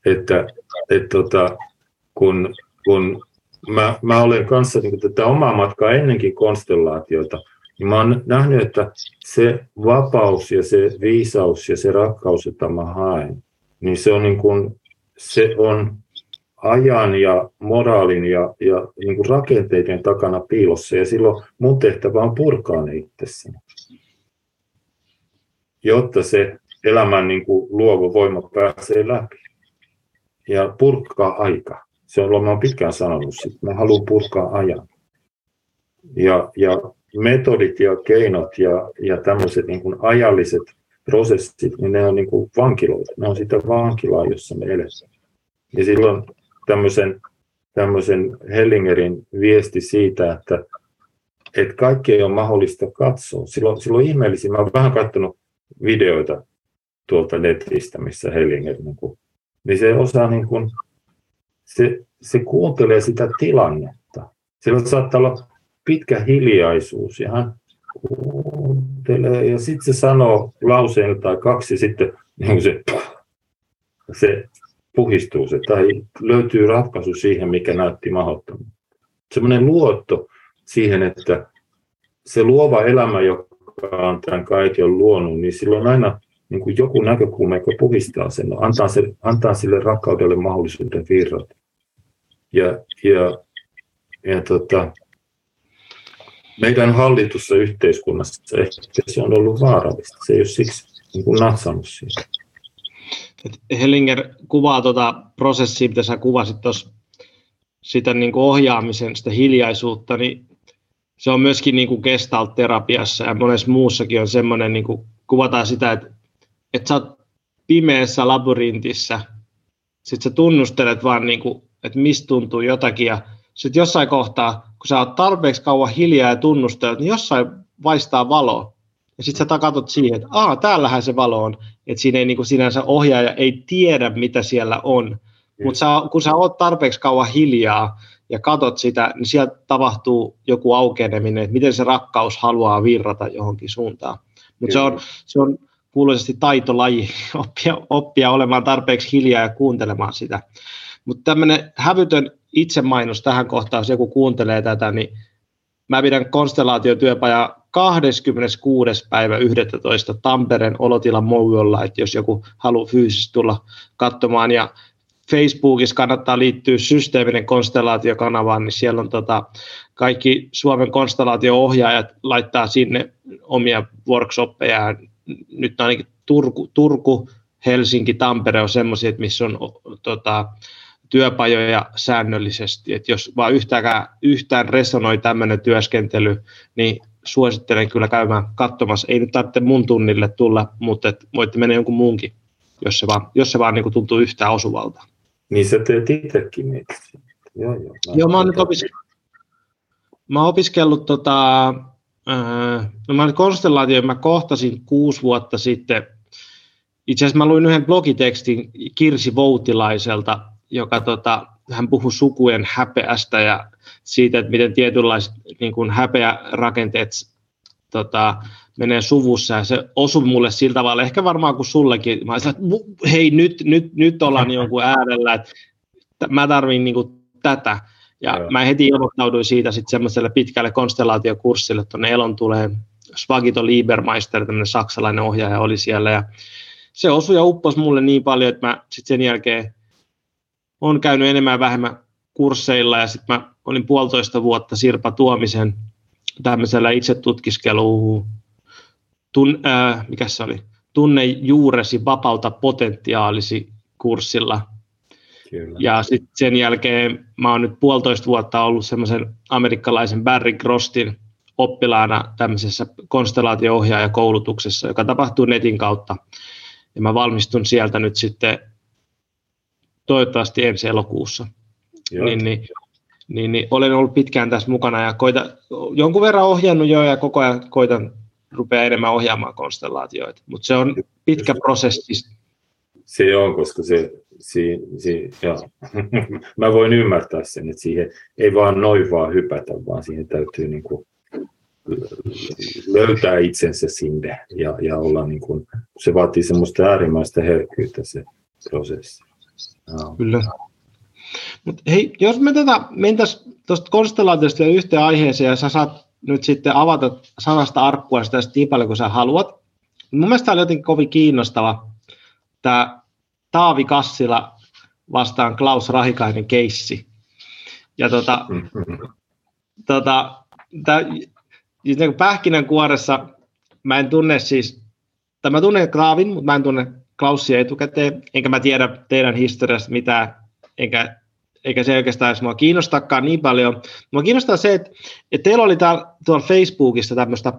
Että et, tota, kun, kun mä, mä olen kanssa niin kuin, tätä omaa matkaa ennenkin konstellaatiota, niin mä oon nähnyt, että se vapaus ja se viisaus ja se rakkaus, jota mä haen, niin se on, niin kuin, se on ajan ja moraalin ja, ja niin kuin rakenteiden takana piilossa. Ja silloin mun tehtävä on purkaa ne itsessäni, jotta se elämän niin kuin luova voima pääsee läpi. Ja purkaa aika. Se on, mä olen pitkään sanonut, että mä haluan purkaa ajan. Ja, ja metodit ja keinot ja, ja tämmöiset niin kuin ajalliset prosessit, niin ne on niin kuin vankiloita. Ne on sitä vankilaa, jossa me eletään. Ja silloin tämmöisen, tämmöisen Hellingerin viesti siitä, että, että kaikki ole mahdollista katsoa. Silloin, silloin ihmeellisin, mä olen vähän katsonut videoita tuolta netistä, missä Hellinger, niin, kuin, niin se osaa, niin kuin, se, se kuuntelee sitä tilannetta. Sillä saattaa olla pitkä hiljaisuus ja hän kuuntelee ja sitten se sanoo lauseen tai kaksi ja sitten niin se, se puhistuu se tai löytyy ratkaisu siihen, mikä näytti mahdottomalta. Semmoinen luotto siihen, että se luova elämä, joka on tämän kaiken luonut, niin silloin aina niin kuin joku näkökulma, joka puhistaa sen, antaa, se, antaa sille rakkaudelle mahdollisuuden virrata. Ja, ja, ja tota, meidän hallitussa yhteiskunnassa ehkä se on ollut vaarallista. Se ei ole siksi niin kuin natsannut siitä. Hellinger kuvaa tuota prosessia, mitä sä kuvasit tuossa, sitä niin kuin ohjaamisen, sitä hiljaisuutta, niin se on myöskin niin kuin gestalt-terapiassa ja monessa muussakin on semmoinen, niin kuin kuvataan sitä, että, että sä oot pimeässä labyrintissa, sitten sä tunnustelet vaan, niin kuin, että mistä tuntuu jotakin ja sitten jossain kohtaa, kun sä oot tarpeeksi kauan hiljaa ja tunnustelet, niin jossain vaistaa valo. Ja sitten sä katsot siihen, että aa, täällähän se valo on. Että siinä ei niin kuin sinänsä ohjaaja ei tiedä, mitä siellä on. Mutta kun sä oot tarpeeksi kauan hiljaa ja katot sitä, niin sieltä tapahtuu joku aukeneminen, että miten se rakkaus haluaa virrata johonkin suuntaan. Mutta se on, se on kuuluisesti taitolaji oppia, oppia olemaan tarpeeksi hiljaa ja kuuntelemaan sitä. Mutta tämmöinen hävytön itsemainos tähän kohtaan, jos joku kuuntelee tätä, niin mä pidän konstellaatiotyöpaja 26. päivä 11. Tampereen Olotilan Moujolla, että jos joku haluaa fyysisesti tulla katsomaan ja Facebookissa kannattaa liittyä systeeminen konstellaatiokanavaan, niin siellä on tota, kaikki Suomen konstellaatio-ohjaajat laittaa sinne omia workshoppeja. Nyt ainakin Turku, Turku Helsinki, Tampere on semmoisia, missä on tota, työpajoja säännöllisesti. Et jos vaan yhtään, yhtään resonoi tämmöinen työskentely, niin suosittelen kyllä käymään katsomassa. Ei nyt tarvitse mun tunnille tulla, mutta et voitte mennä jonkun muunkin, jos se vaan, jos se vaan niin tuntuu yhtään osuvalta. Niin sä teet itsekin niitä. Joo, joo. Mä, joo, mä oon nyt opiskellut, mä oon opiskellut tota, äh, no mä konstellaatio, mä kohtasin kuusi vuotta sitten. Itse asiassa mä luin yhden blogitekstin Kirsi Voutilaiselta, joka tota, hän puhui sukujen häpeästä ja siitä, että miten tietynlaiset niin kuin häpeärakenteet tota, menee suvussa ja se osui mulle sillä tavalla, ehkä varmaan kuin sullekin. Mä sanoin, että hei nyt, nyt, nyt ollaan jonkun äärellä, että mä tarvin niin kuin tätä. Ja Joo. mä heti ilmoittauduin siitä sitten semmoiselle pitkälle konstellaatiokurssille tuonne Elon tulee. Svagito Liebermeister, tämmöinen saksalainen ohjaaja oli siellä ja se osui ja upposi mulle niin paljon, että mä sitten sen jälkeen on käynyt enemmän ja vähemmän kursseilla ja sitten mä olin puolitoista vuotta Sirpa Tuomisen tämmöisellä itsetutkiskeluun, tun, äh, mikä se oli, tunne juuresi, vapauta potentiaalisi kurssilla. Kyllä. Ja sitten sen jälkeen mä oon nyt puolitoista vuotta ollut semmoisen amerikkalaisen Barry Grostin oppilaana tämmöisessä konstellaatio-ohjaajakoulutuksessa, joka tapahtuu netin kautta. Ja mä valmistun sieltä nyt sitten toivottavasti ensi elokuussa. Niin, niin, niin, niin, olen ollut pitkään tässä mukana ja koita, jonkun verran ohjannut jo ja koko ajan koitan rupea enemmän ohjaamaan konstellaatioita, mutta se on pitkä prosessi. Se on, koska se, si, si, ja. mä voin ymmärtää sen, että siihen ei vaan noin vaan hypätä, vaan siihen täytyy niin kuin löytää itsensä sinne ja, ja olla niin kuin, se vaatii semmoista äärimmäistä herkkyyttä se prosessi. No. Kyllä. Mut hei, jos me tätä mentäisiin tuosta konstellaatiosta yhteen aiheeseen ja sä saat nyt sitten avata sanasta arkkua sitä niin paljon kuin sä haluat. Mun mielestä tämä oli jotenkin kovin kiinnostava tämä Taavi Kassila vastaan Klaus Rahikainen keissi. Ja tota, tota, tää, niin pähkinänkuoressa mä en tunne siis, tai mä tunnen Klaavin, mutta mä en tunne Klausia etukäteen, enkä mä tiedä teidän historiasta mitään, enkä, eikä se oikeastaan edes mua kiinnostakaan niin paljon. Mua kiinnostaa se, että, että teillä oli täällä, tuolla Facebookissa tämmöistä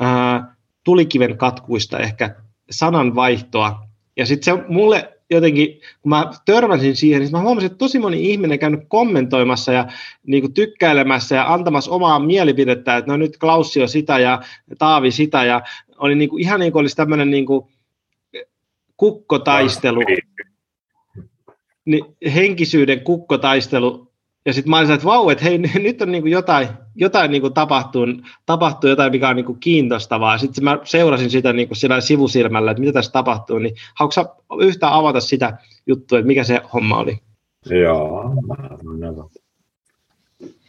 ää, tulikiven katkuista ehkä sananvaihtoa, ja sitten se mulle jotenkin, kun mä törmäsin siihen, niin mä huomasin, että tosi moni ihminen käynyt kommentoimassa ja niin kuin tykkäilemässä ja antamassa omaa mielipidettä, että no nyt Klaussi on sitä ja Taavi sitä, ja oli niin kuin, ihan niin kuin olisi tämmöinen niin kuin kukkotaistelu, niin henkisyyden kukkotaistelu, ja sitten mä olisin, että vau, että hei, nyt on niinku jotain, jotain niinku tapahtuu, tapahtuu jotain, mikä on niinku kiinnostavaa. Sitten mä seurasin sitä niinku sillä sivusilmällä, että mitä tässä tapahtuu, niin haluatko yhtään avata sitä juttua, että mikä se homma oli? Joo,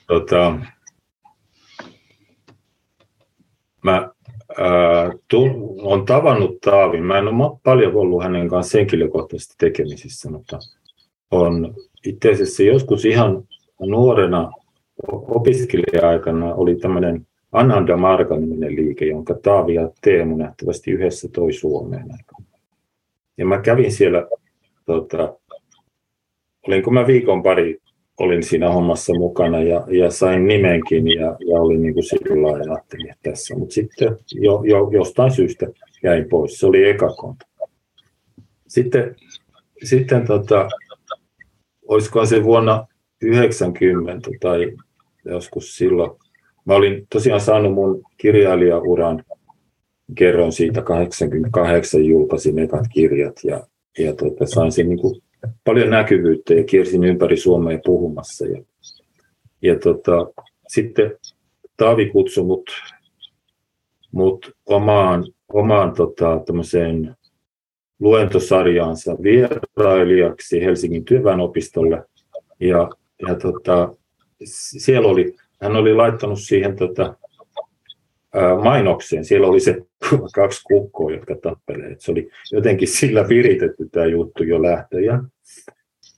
tota, mä on tavannut Taavin. Mä en ole paljon ollut hänen kanssaan henkilökohtaisesti tekemisissä, mutta on itse asiassa joskus ihan nuorena opiskelija-aikana oli tämmöinen Ananda Marga-niminen liike, jonka Taavi ja Teemu nähtävästi yhdessä toi Suomeen. Ja mä kävin siellä, tota, olinko mä viikon pari olin siinä hommassa mukana ja, ja sain nimenkin ja, ja olin niin kuin sillä lailla että tässä. Mutta sitten jo, jo, jostain syystä jäin pois. Se oli eka konto. Sitten, sitten tota, olisikohan se vuonna 90 tai joskus silloin. Mä olin tosiaan saanut mun kirjailijauran, kerron siitä 88 julkaisin ekat kirjat ja, ja tota, sain sen niin kuin paljon näkyvyyttä ja kiersin ympäri Suomea puhumassa. Ja, ja tota, sitten Taavi kutsui mut, mut omaan, omaan tota, luentosarjaansa vierailijaksi Helsingin työväenopistolle. Ja, ja tota, siellä oli, hän oli laittanut siihen tota, mainokseen. Siellä oli se kaksi kukkoa, jotka tappelee. se oli jotenkin sillä viritetty tämä juttu jo lähtöjä.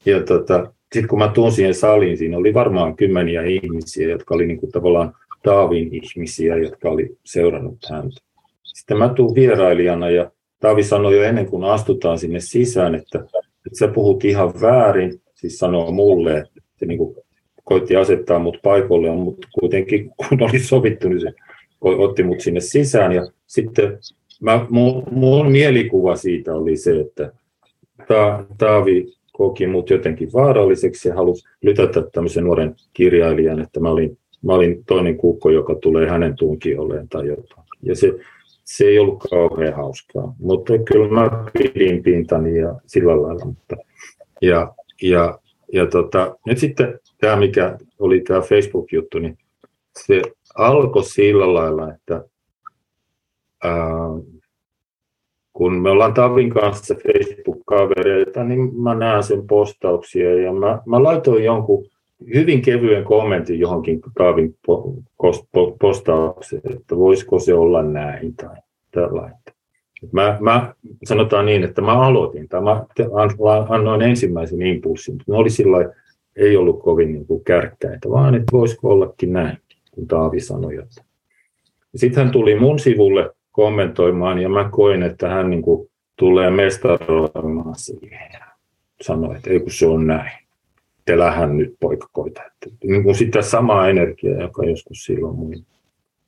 Ja tota, sitten kun mä tuun siihen saliin, siinä oli varmaan kymmeniä ihmisiä, jotka oli niinku tavallaan Taavin ihmisiä, jotka oli seurannut häntä. Sitten mä tuun vierailijana ja Taavi sanoi jo ennen kuin astutaan sinne sisään, että, että sä puhut ihan väärin, siis sanoo mulle, että se niin kuin koitti asettaa mut paikoille, mutta kuitenkin kun oli sovittu, niin se otti mut sinne sisään. Ja sitten mä, mun, mun mielikuva siitä oli se, että ta, Taavi koki mut jotenkin vaaralliseksi ja halusi lytätä tämmöisen nuoren kirjailijan, että mä olin, mä olin toinen kukko, joka tulee hänen tunkiolleen tai jotain. Ja se, se ei ollut kauhean hauskaa, mutta kyllä mä pidin pintani ja sillä lailla. Mutta, ja, ja, ja tota, nyt sitten tämä, mikä oli tämä Facebook-juttu, niin se alkoi sillä lailla, että ää, kun me ollaan Tavin kanssa Facebook-kavereita, niin mä näen sen postauksia ja mä, mä laitoin jonkun hyvin kevyen kommentin johonkin Taavin postaukseen, että voisiko se olla näin tai tällainen. Mä, mä, sanotaan niin, että mä aloitin tai mä annoin ensimmäisen impulssin, mutta ne oli sillä ei ollut kovin niin kuin kärkkäitä, vaan että voisiko ollakin näin, kun Taavi sanoi. Että. Sitten hän tuli mun sivulle kommentoimaan ja mä koin, että hän niin kuin tulee mestaroimaan siihen sanoi, että ei kun se on näin. Telähän nyt poika koita. Että, niin kuin sitä samaa energiaa, joka joskus silloin muin.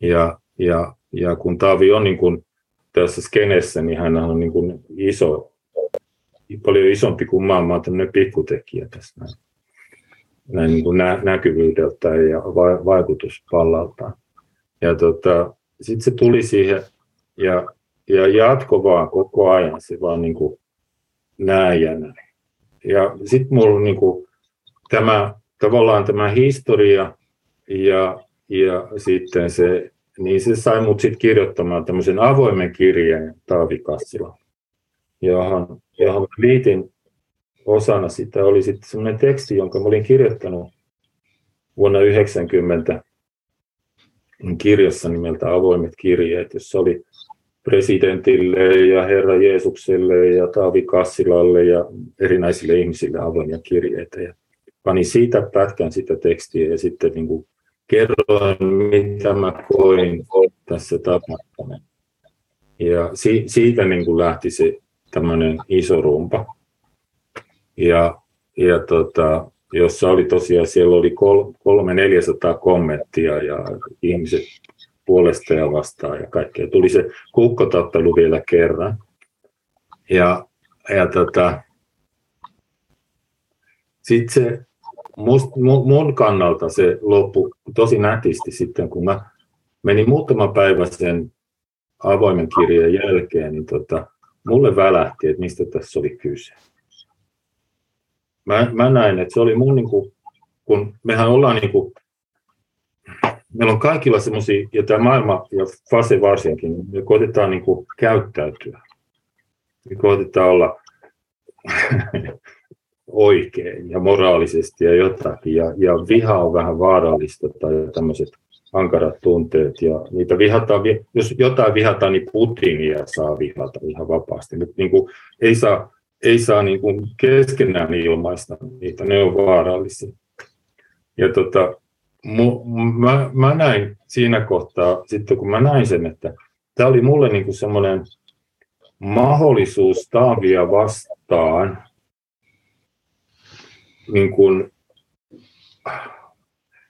Ja, ja, ja kun Taavi on niin kuin tässä skenessä, niin hän on niin kuin iso, paljon isompi kuin mä, mä tämmöinen pikkutekijä tässä näin, näin niin kuin nä- näkyvyydeltä ja va- vaikutuspallalta. Ja tota, sitten se tuli siihen ja, ja jatko vaan koko ajan, se vaan niin kuin näin ja näin. Ja sitten mulla niin kuin tämä, tavallaan tämä historia ja, ja sitten se, niin se sai mut sitten kirjoittamaan tämmöisen avoimen kirjeen Taavi Kassila, johon, johon liitin osana sitä oli sitten semmoinen teksti, jonka olin kirjoittanut vuonna 90 kirjassa nimeltä Avoimet kirjeet, jossa oli presidentille ja Herra Jeesukselle ja Taavi Kassilalle ja erinäisille ihmisille avoimia kirjeitä. Ja panin siitä pätkän sitä tekstiä ja sitten niin kuin kerroin, mitä mä koin tässä tapahtuneen. Ja si- siitä niin kuin lähti se tämmöinen iso rumpa. Ja, ja tota, jossa oli tosiaan, siellä oli kol, kolme 400 kommenttia ja ihmiset puolesta ja vastaan ja kaikkea. Tuli se kukkotappelu vielä kerran. Ja, ja tota, sitten se must, mun kannalta se loppui tosi nätisti sitten, kun mä menin muutama päivä sen avoimen kirjan jälkeen, niin tota, mulle välähti, että mistä tässä oli kyse. Mä, mä näin, että se oli mun, niin kuin, kun mehän ollaan niin kuin, meillä on kaikilla semmoisia, ja tämä maailma ja fase varsinkin, me koitetaan niin kuin käyttäytyä. Me koitetaan olla oikein ja moraalisesti ja jotakin. Ja, ja viha on vähän vaarallista tai tämmöiset ankarat tunteet ja niitä vihataan, jos jotain vihataan, niin Putinia saa vihata ihan vapaasti. Mutta niin kuin, ei saa, ei saa niin kuin keskenään ilmaista niitä, ne on vaarallisia. Ja tota, mu, mä, mä näin siinä kohtaa, sitten kun mä näin sen, että tämä oli mulle niin kuin semmoinen mahdollisuus Taavia vastaan niin kuin,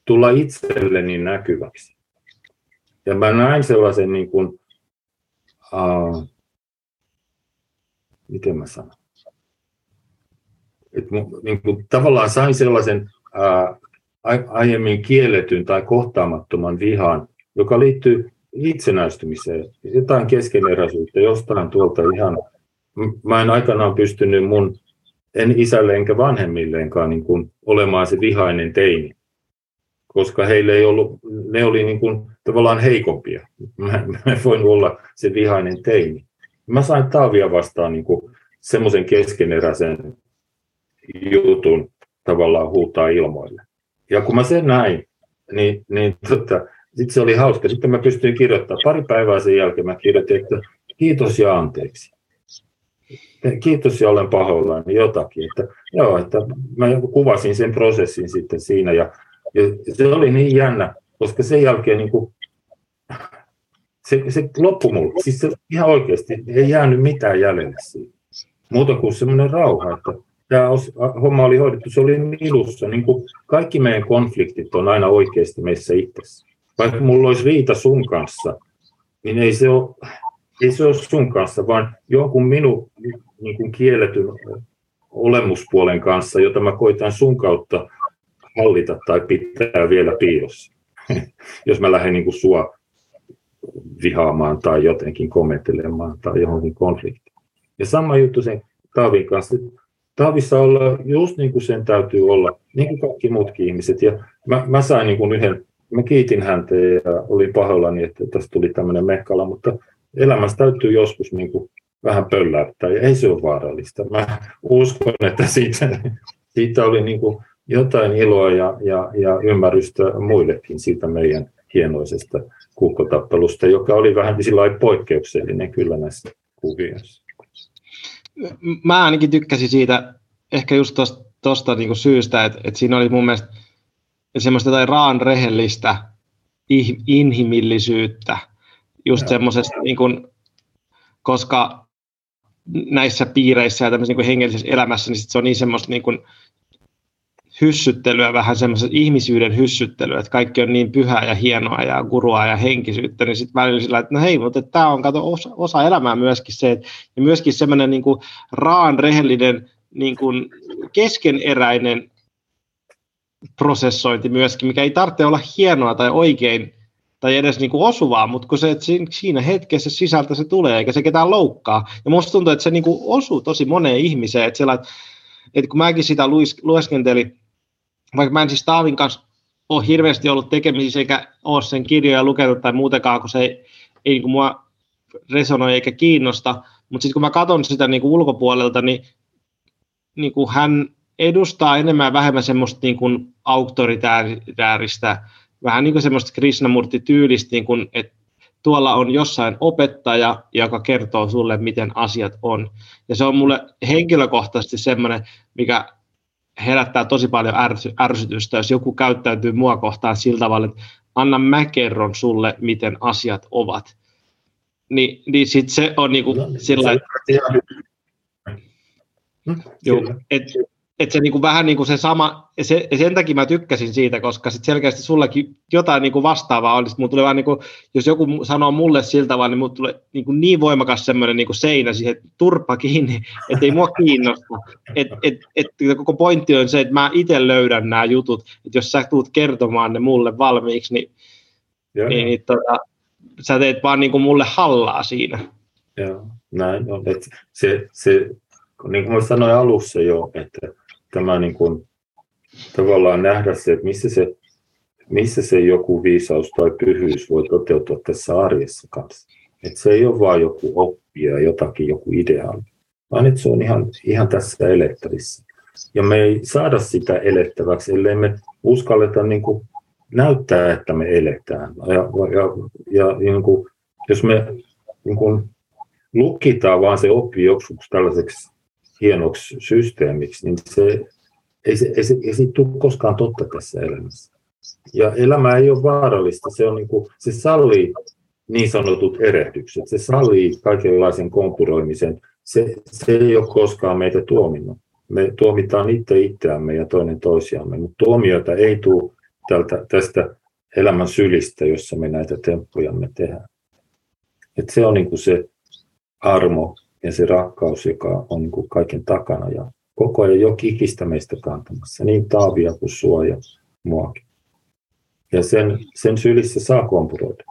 tulla itselleni näkyväksi. Ja mä näin sellaisen, niin kuin, uh, miten mä sanon, että niin kuin, tavallaan sain sellaisen uh, aiemmin kielletyn tai kohtaamattoman vihan, joka liittyy itsenäistymiseen, jotain keskeneräisyyttä, jostain tuolta ihan, mä en aikanaan pystynyt mun, en isälle enkä vanhemmilleenkaan niin kuin olemaan se vihainen teini, koska heille ei ollut, ne oli niin kuin tavallaan heikompia. Mä, mä en voinut olla se vihainen teini. Mä sain Taavia vastaan niin semmoisen keskeneräisen jutun tavallaan huutaa ilmoille. Ja kun mä sen näin, niin, niin tota, sitten se oli hauska. Sitten mä pystyin kirjoittamaan. Pari päivää sen jälkeen mä kirjoitin, että kiitos ja anteeksi. Kiitos ja olen pahoillani jotakin. Että, joo, että mä kuvasin sen prosessin sitten siinä ja, ja se oli niin jännä, koska sen jälkeen niin kuin, se, se loppui mulle. Siis se ihan oikeasti ei jäänyt mitään jäljelle siitä. Muuta kuin semmoinen rauha, että tämä homma oli hoidettu, se oli minussa. Niin kuin kaikki meidän konfliktit on aina oikeasti meissä itsessä vaikka mulla olisi riita sun kanssa, niin ei se ole, ei se ole sun kanssa, vaan jonkun minun niin kuin kielletyn olemuspuolen kanssa, jota mä koitan sun kautta hallita tai pitää vielä piilossa. Jos mä lähden niin kuin sua vihaamaan tai jotenkin kommenttelemaan tai johonkin konfliktiin. Ja sama juttu sen Taavin kanssa. Taavissa olla just niin kuin sen täytyy olla, niin kuin kaikki muutkin ihmiset. Ja mä, mä sain niin kuin yhden mä kiitin häntä ja olin pahoillani, että tästä tuli tämmöinen mehkala, mutta elämässä täytyy joskus niin kuin vähän pölläyttää ja ei se ole vaarallista. Mä uskon, että siitä, siitä oli niin kuin jotain iloa ja, ja, ja ymmärrystä muillekin siitä meidän hienoisesta kukkotappelusta, joka oli vähän sillä poikkeuksellinen kyllä näissä kuvioissa. Mä ainakin tykkäsin siitä ehkä just tuosta niin syystä, että, että siinä oli mun mielestä semmoista jotain raan rehellistä inhimillisyyttä, just semmoisesta, niin kuin, koska näissä piireissä ja tämmöisessä niin hengellisessä elämässä, niin sit se on niin semmoista niin kuin, hyssyttelyä, vähän semmoista ihmisyyden hyssyttelyä, että kaikki on niin pyhää ja hienoa ja gurua ja henkisyyttä, niin sitten välillä sillä, että no hei, mutta tämä on kato, osa, osa elämää myöskin se, että, ja myöskin semmoinen niin raan rehellinen niin kuin, keskeneräinen prosessointi myöskin, mikä ei tarvitse olla hienoa tai oikein tai edes niin kuin osuvaa, mutta kun se, että siinä hetkessä sisältä se tulee, eikä se ketään loukkaa. Ja musta tuntuu, että se niin kuin osuu tosi moneen ihmiseen, että, siellä, että, kun mäkin sitä lueskentelin, vaikka mä en siis Taavin kanssa ole hirveästi ollut tekemisissä eikä ole sen kirjoja lukenut tai muutenkaan, kun se ei, ei niin kuin mua resonoi eikä kiinnosta, mutta sitten kun mä katson sitä niin kuin ulkopuolelta, niin, niin kuin hän edustaa enemmän vähemmän semmoista niin kuin auktoritääristä, vähän niin kuin semmoista Krishnamurti-tyylistä, niin kuin, että tuolla on jossain opettaja, joka kertoo sulle, miten asiat on. Ja se on mulle henkilökohtaisesti semmoinen, mikä herättää tosi paljon ärsy, ärsytystä, jos joku käyttäytyy mua kohtaan sillä tavalla, että anna mä kerron sulle, miten asiat ovat. Ni, niin sit se on niinku no, sillä että... Joo, et, että se niinku vähän niin kuin se sama, se, sen takia mä tykkäsin siitä, koska sit selkeästi sullekin jotain niinku vastaavaa olisi. Mulla tulee vaan niinku, jos joku sanoo mulle siltä tavalla, niin mulla tulee niinku niin voimakas semmoinen niinku seinä siihen turpa kiinni, että ei mua kiinnosta. Et, et, et, koko pointti on se, että mä itse löydän nämä jutut, että jos sä tulet kertomaan ne mulle valmiiksi, niin, Joo, niin, niin tota, sä teet vaan niinku mulle hallaa siinä. Joo, näin on. Et se, se, niin kuin mä sanoin alussa jo, että tämä niin kuin, tavallaan nähdä se, että missä se, missä se joku viisaus tai pyhyys voi toteutua tässä arjessa kanssa. Että se ei ole vain joku oppia jotakin, joku ideaali, vaan että se on ihan, ihan tässä elettävissä. Ja me ei saada sitä elettäväksi, ellei me uskalleta niin kuin näyttää, että me eletään. Ja, ja, ja niin kuin, jos me niin kuin, lukitaan vaan se oppi joksikin tällaiseksi hienoksi systeemiksi, niin se ei, se, ei, se, ei se tule koskaan totta tässä elämässä. Ja elämä ei ole vaarallista, se, on niin kuin, se sallii niin sanotut erehdykset, se sallii kaikenlaisen kompuroimisen, se, se ei ole koskaan meitä tuominnut. Me tuomitaan itse itseämme ja toinen toisiamme, mutta tuomioita ei tule tältä, tästä elämän sylistä, jossa me näitä temppujamme tehdään. Et se on niin kuin se armo ja se rakkaus, joka on niin kuin kaiken takana ja koko ajan jo ikistä meistä kantamassa, niin Taavia kuin sua ja muakin. Ja sen, sen sylissä saa kompuroida.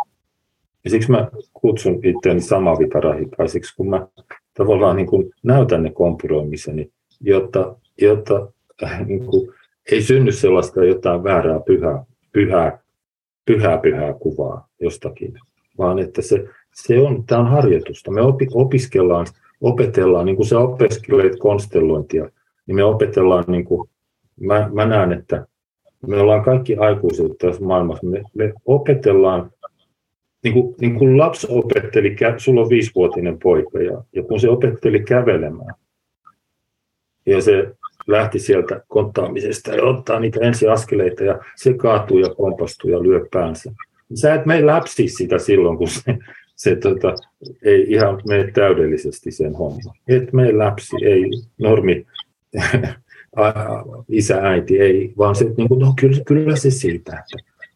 Ja siksi mä kutsun itseäni samavitarahikaiseksi, kun mä tavallaan niin kuin näytän ne kompuroimiseni, jotta, jotta äh, niin kuin, ei synny sellaista jotain väärää pyhää, pyhää, pyhää, pyhää kuvaa jostakin, vaan että se, se on, tämä on harjoitusta. Me opi, opiskellaan, opetellaan, niin kuin sä opiskelet konstellointia, niin me opetellaan, niin kuin, mä, mä näen, että me ollaan kaikki aikuiset tässä maailmassa, me, me opetellaan, niin kuin, niin kuin lapsi opetteli, sulla on viisivuotinen poika, ja, ja kun se opetteli kävelemään, ja se lähti sieltä konttaamisesta ja ottaa niitä ensiaskeleita ja se kaatuu ja kompastuu ja lyö päänsä. Sä et mene läpsi sitä silloin, kun se, se tota, ei ihan mene täydellisesti sen homma. Et mene läpsi, ei normi isä, äiti, ei, vaan se, niin kuin, no kyllä, kyllä se siitä.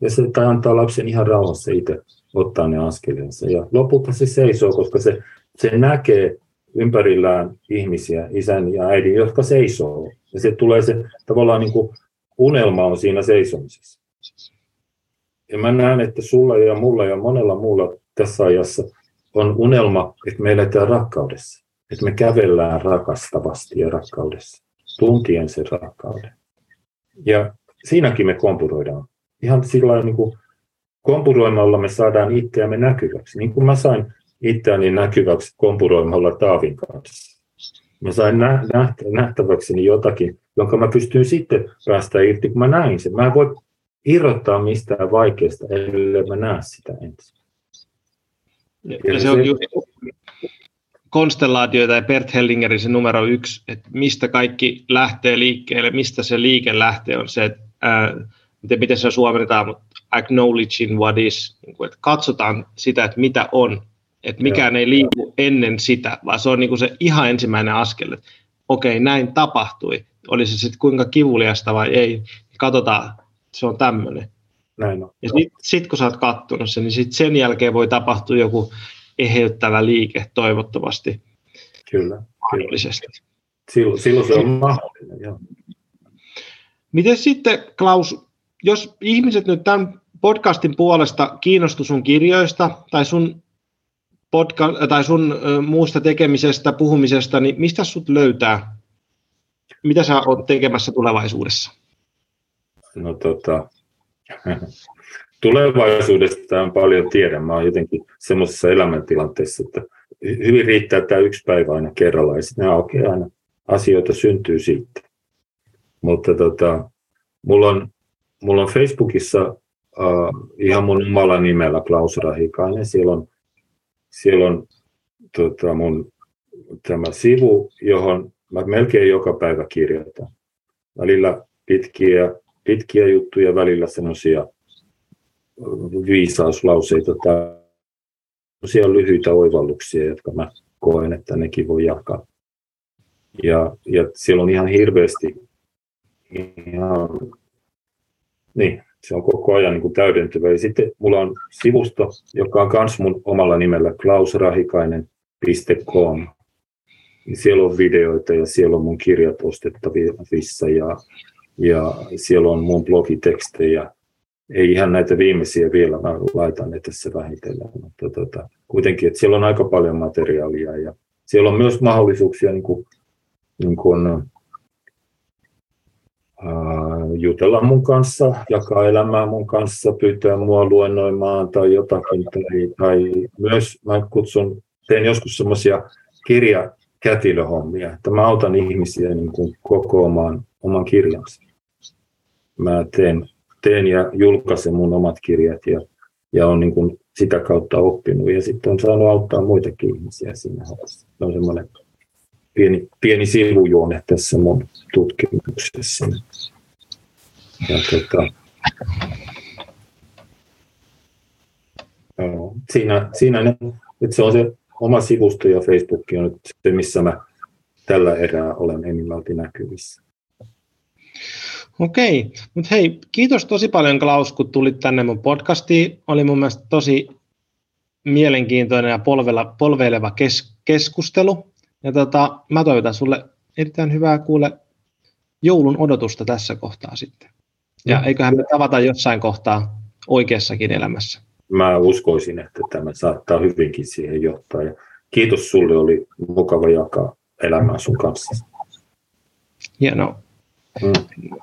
Ja se tai antaa lapsen ihan rauhassa itse ottaa ne askeleensa. Ja lopulta se seisoo, koska se, se näkee ympärillään ihmisiä, isän ja äidin, jotka seisoo. Ja se tulee se tavallaan niin kuin unelma on siinä seisomisessa. Ja mä näen, että sulla ja mulla ja monella muulla tässä ajassa on unelma, että me eletään rakkaudessa. Että me kävellään rakastavasti ja rakkaudessa, tuntien sen rakkauden. Ja siinäkin me kompuroidaan. Ihan sillä niin kuin kompuroimalla me saadaan itseämme näkyväksi. Niin kuin mä sain itseäni näkyväksi kompuroimalla Taavin kanssa. Mä sain nähtäväkseni jotakin, jonka mä pystyin sitten päästä irti, kun mä näin sen. Mä en voi irrottaa mistään vaikeasta, ellei mä näe sitä ensin. Ja, se on just konstellaatioita ja Bert Hellingerin se numero yksi, että mistä kaikki lähtee liikkeelle, mistä se liike lähtee, on se, että ää, miten, miten se suomennetaan, mutta acknowledging what is, niin kuin, että katsotaan sitä, että mitä on, että mikään Joo. ei liiku ennen sitä, vaan se on niin kuin se ihan ensimmäinen askel, että okei, näin tapahtui, oli se sitten kuinka kivuliasta vai ei, katsotaan, se on tämmöinen. Näin on. Ja sitten sit, kun sä oot kattonut sen, niin sit sen jälkeen voi tapahtua joku eheyttävä liike toivottavasti. Kyllä. Mahdollisesti. Silloin, silloin se on mahdollinen, joo. Miten sitten, Klaus, jos ihmiset nyt tämän podcastin puolesta kiinnostu sun kirjoista tai sun, podca- tai sun muusta tekemisestä, puhumisesta, niin mistä sut löytää? Mitä sä oot tekemässä tulevaisuudessa? No tota, tulevaisuudesta on paljon tiedä. Mä oon jotenkin semmoisessa elämäntilanteessa, että hyvin riittää tämä yksi päivä aina kerralla ja sitten aukeaa aina. Asioita syntyy siitä. Mutta tota, mulla, on, mulla on Facebookissa uh, ihan mun omalla nimellä Klaus Rahikainen. Siellä on, siellä on tota, mun tämä sivu, johon mä melkein joka päivä kirjoitan. Välillä pitkiä pitkiä juttuja, välillä semmoisia viisauslauseita tai semmoisia lyhyitä oivalluksia, jotka mä koen, että nekin voi jakaa. Ja, ja siellä on ihan hirveästi, ihan, niin, se on koko ajan niin kuin täydentyvä. Ja sitten mulla on sivusto, joka on myös mun omalla nimellä klausrahikainen.com. Siellä on videoita ja siellä on mun kirjat ostettavissa ja ja siellä on mun blogitekstejä. Ei ihan näitä viimeisiä vielä, mä laitan ne tässä vähitellen, mutta tota, kuitenkin, että siellä on aika paljon materiaalia ja siellä on myös mahdollisuuksia niin kuin, niin kuin, ää, jutella mun kanssa, jakaa elämää mun kanssa, pyytää mua luennoimaan tai jotakin. Tai, tai myös mä kutsun, teen joskus semmoisia kirjakätilöhommia, että mä autan ihmisiä niin kuin kokoamaan oman kirjansa mä teen teen ja julkaisen mun omat kirjat ja, ja on niin kuin sitä kautta oppinut ja sitten on saanut auttaa muitakin ihmisiä siinä hommassa. Se on semmoinen pieni, pieni sivujuone tässä mun tutkimuksessa. Ja tota, joo, siinä, siinä ne, että se on se oma sivusto ja Facebook on nyt se, missä mä tällä erää olen enimmälti näkyvissä. Okei, mutta hei, kiitos tosi paljon Klaus, kun tulit tänne mun podcastiin. Oli mun mielestä tosi mielenkiintoinen ja polvela, polveileva kes, keskustelu. Ja tota, mä toivotan sulle erittäin hyvää kuule joulun odotusta tässä kohtaa sitten. Ja mm. eiköhän me tavata jossain kohtaa oikeassakin elämässä. Mä uskoisin, että tämä saattaa hyvinkin siihen johtaa. Ja kiitos sulle, oli mukava jakaa elämää sun kanssa. Hienoa. Mm.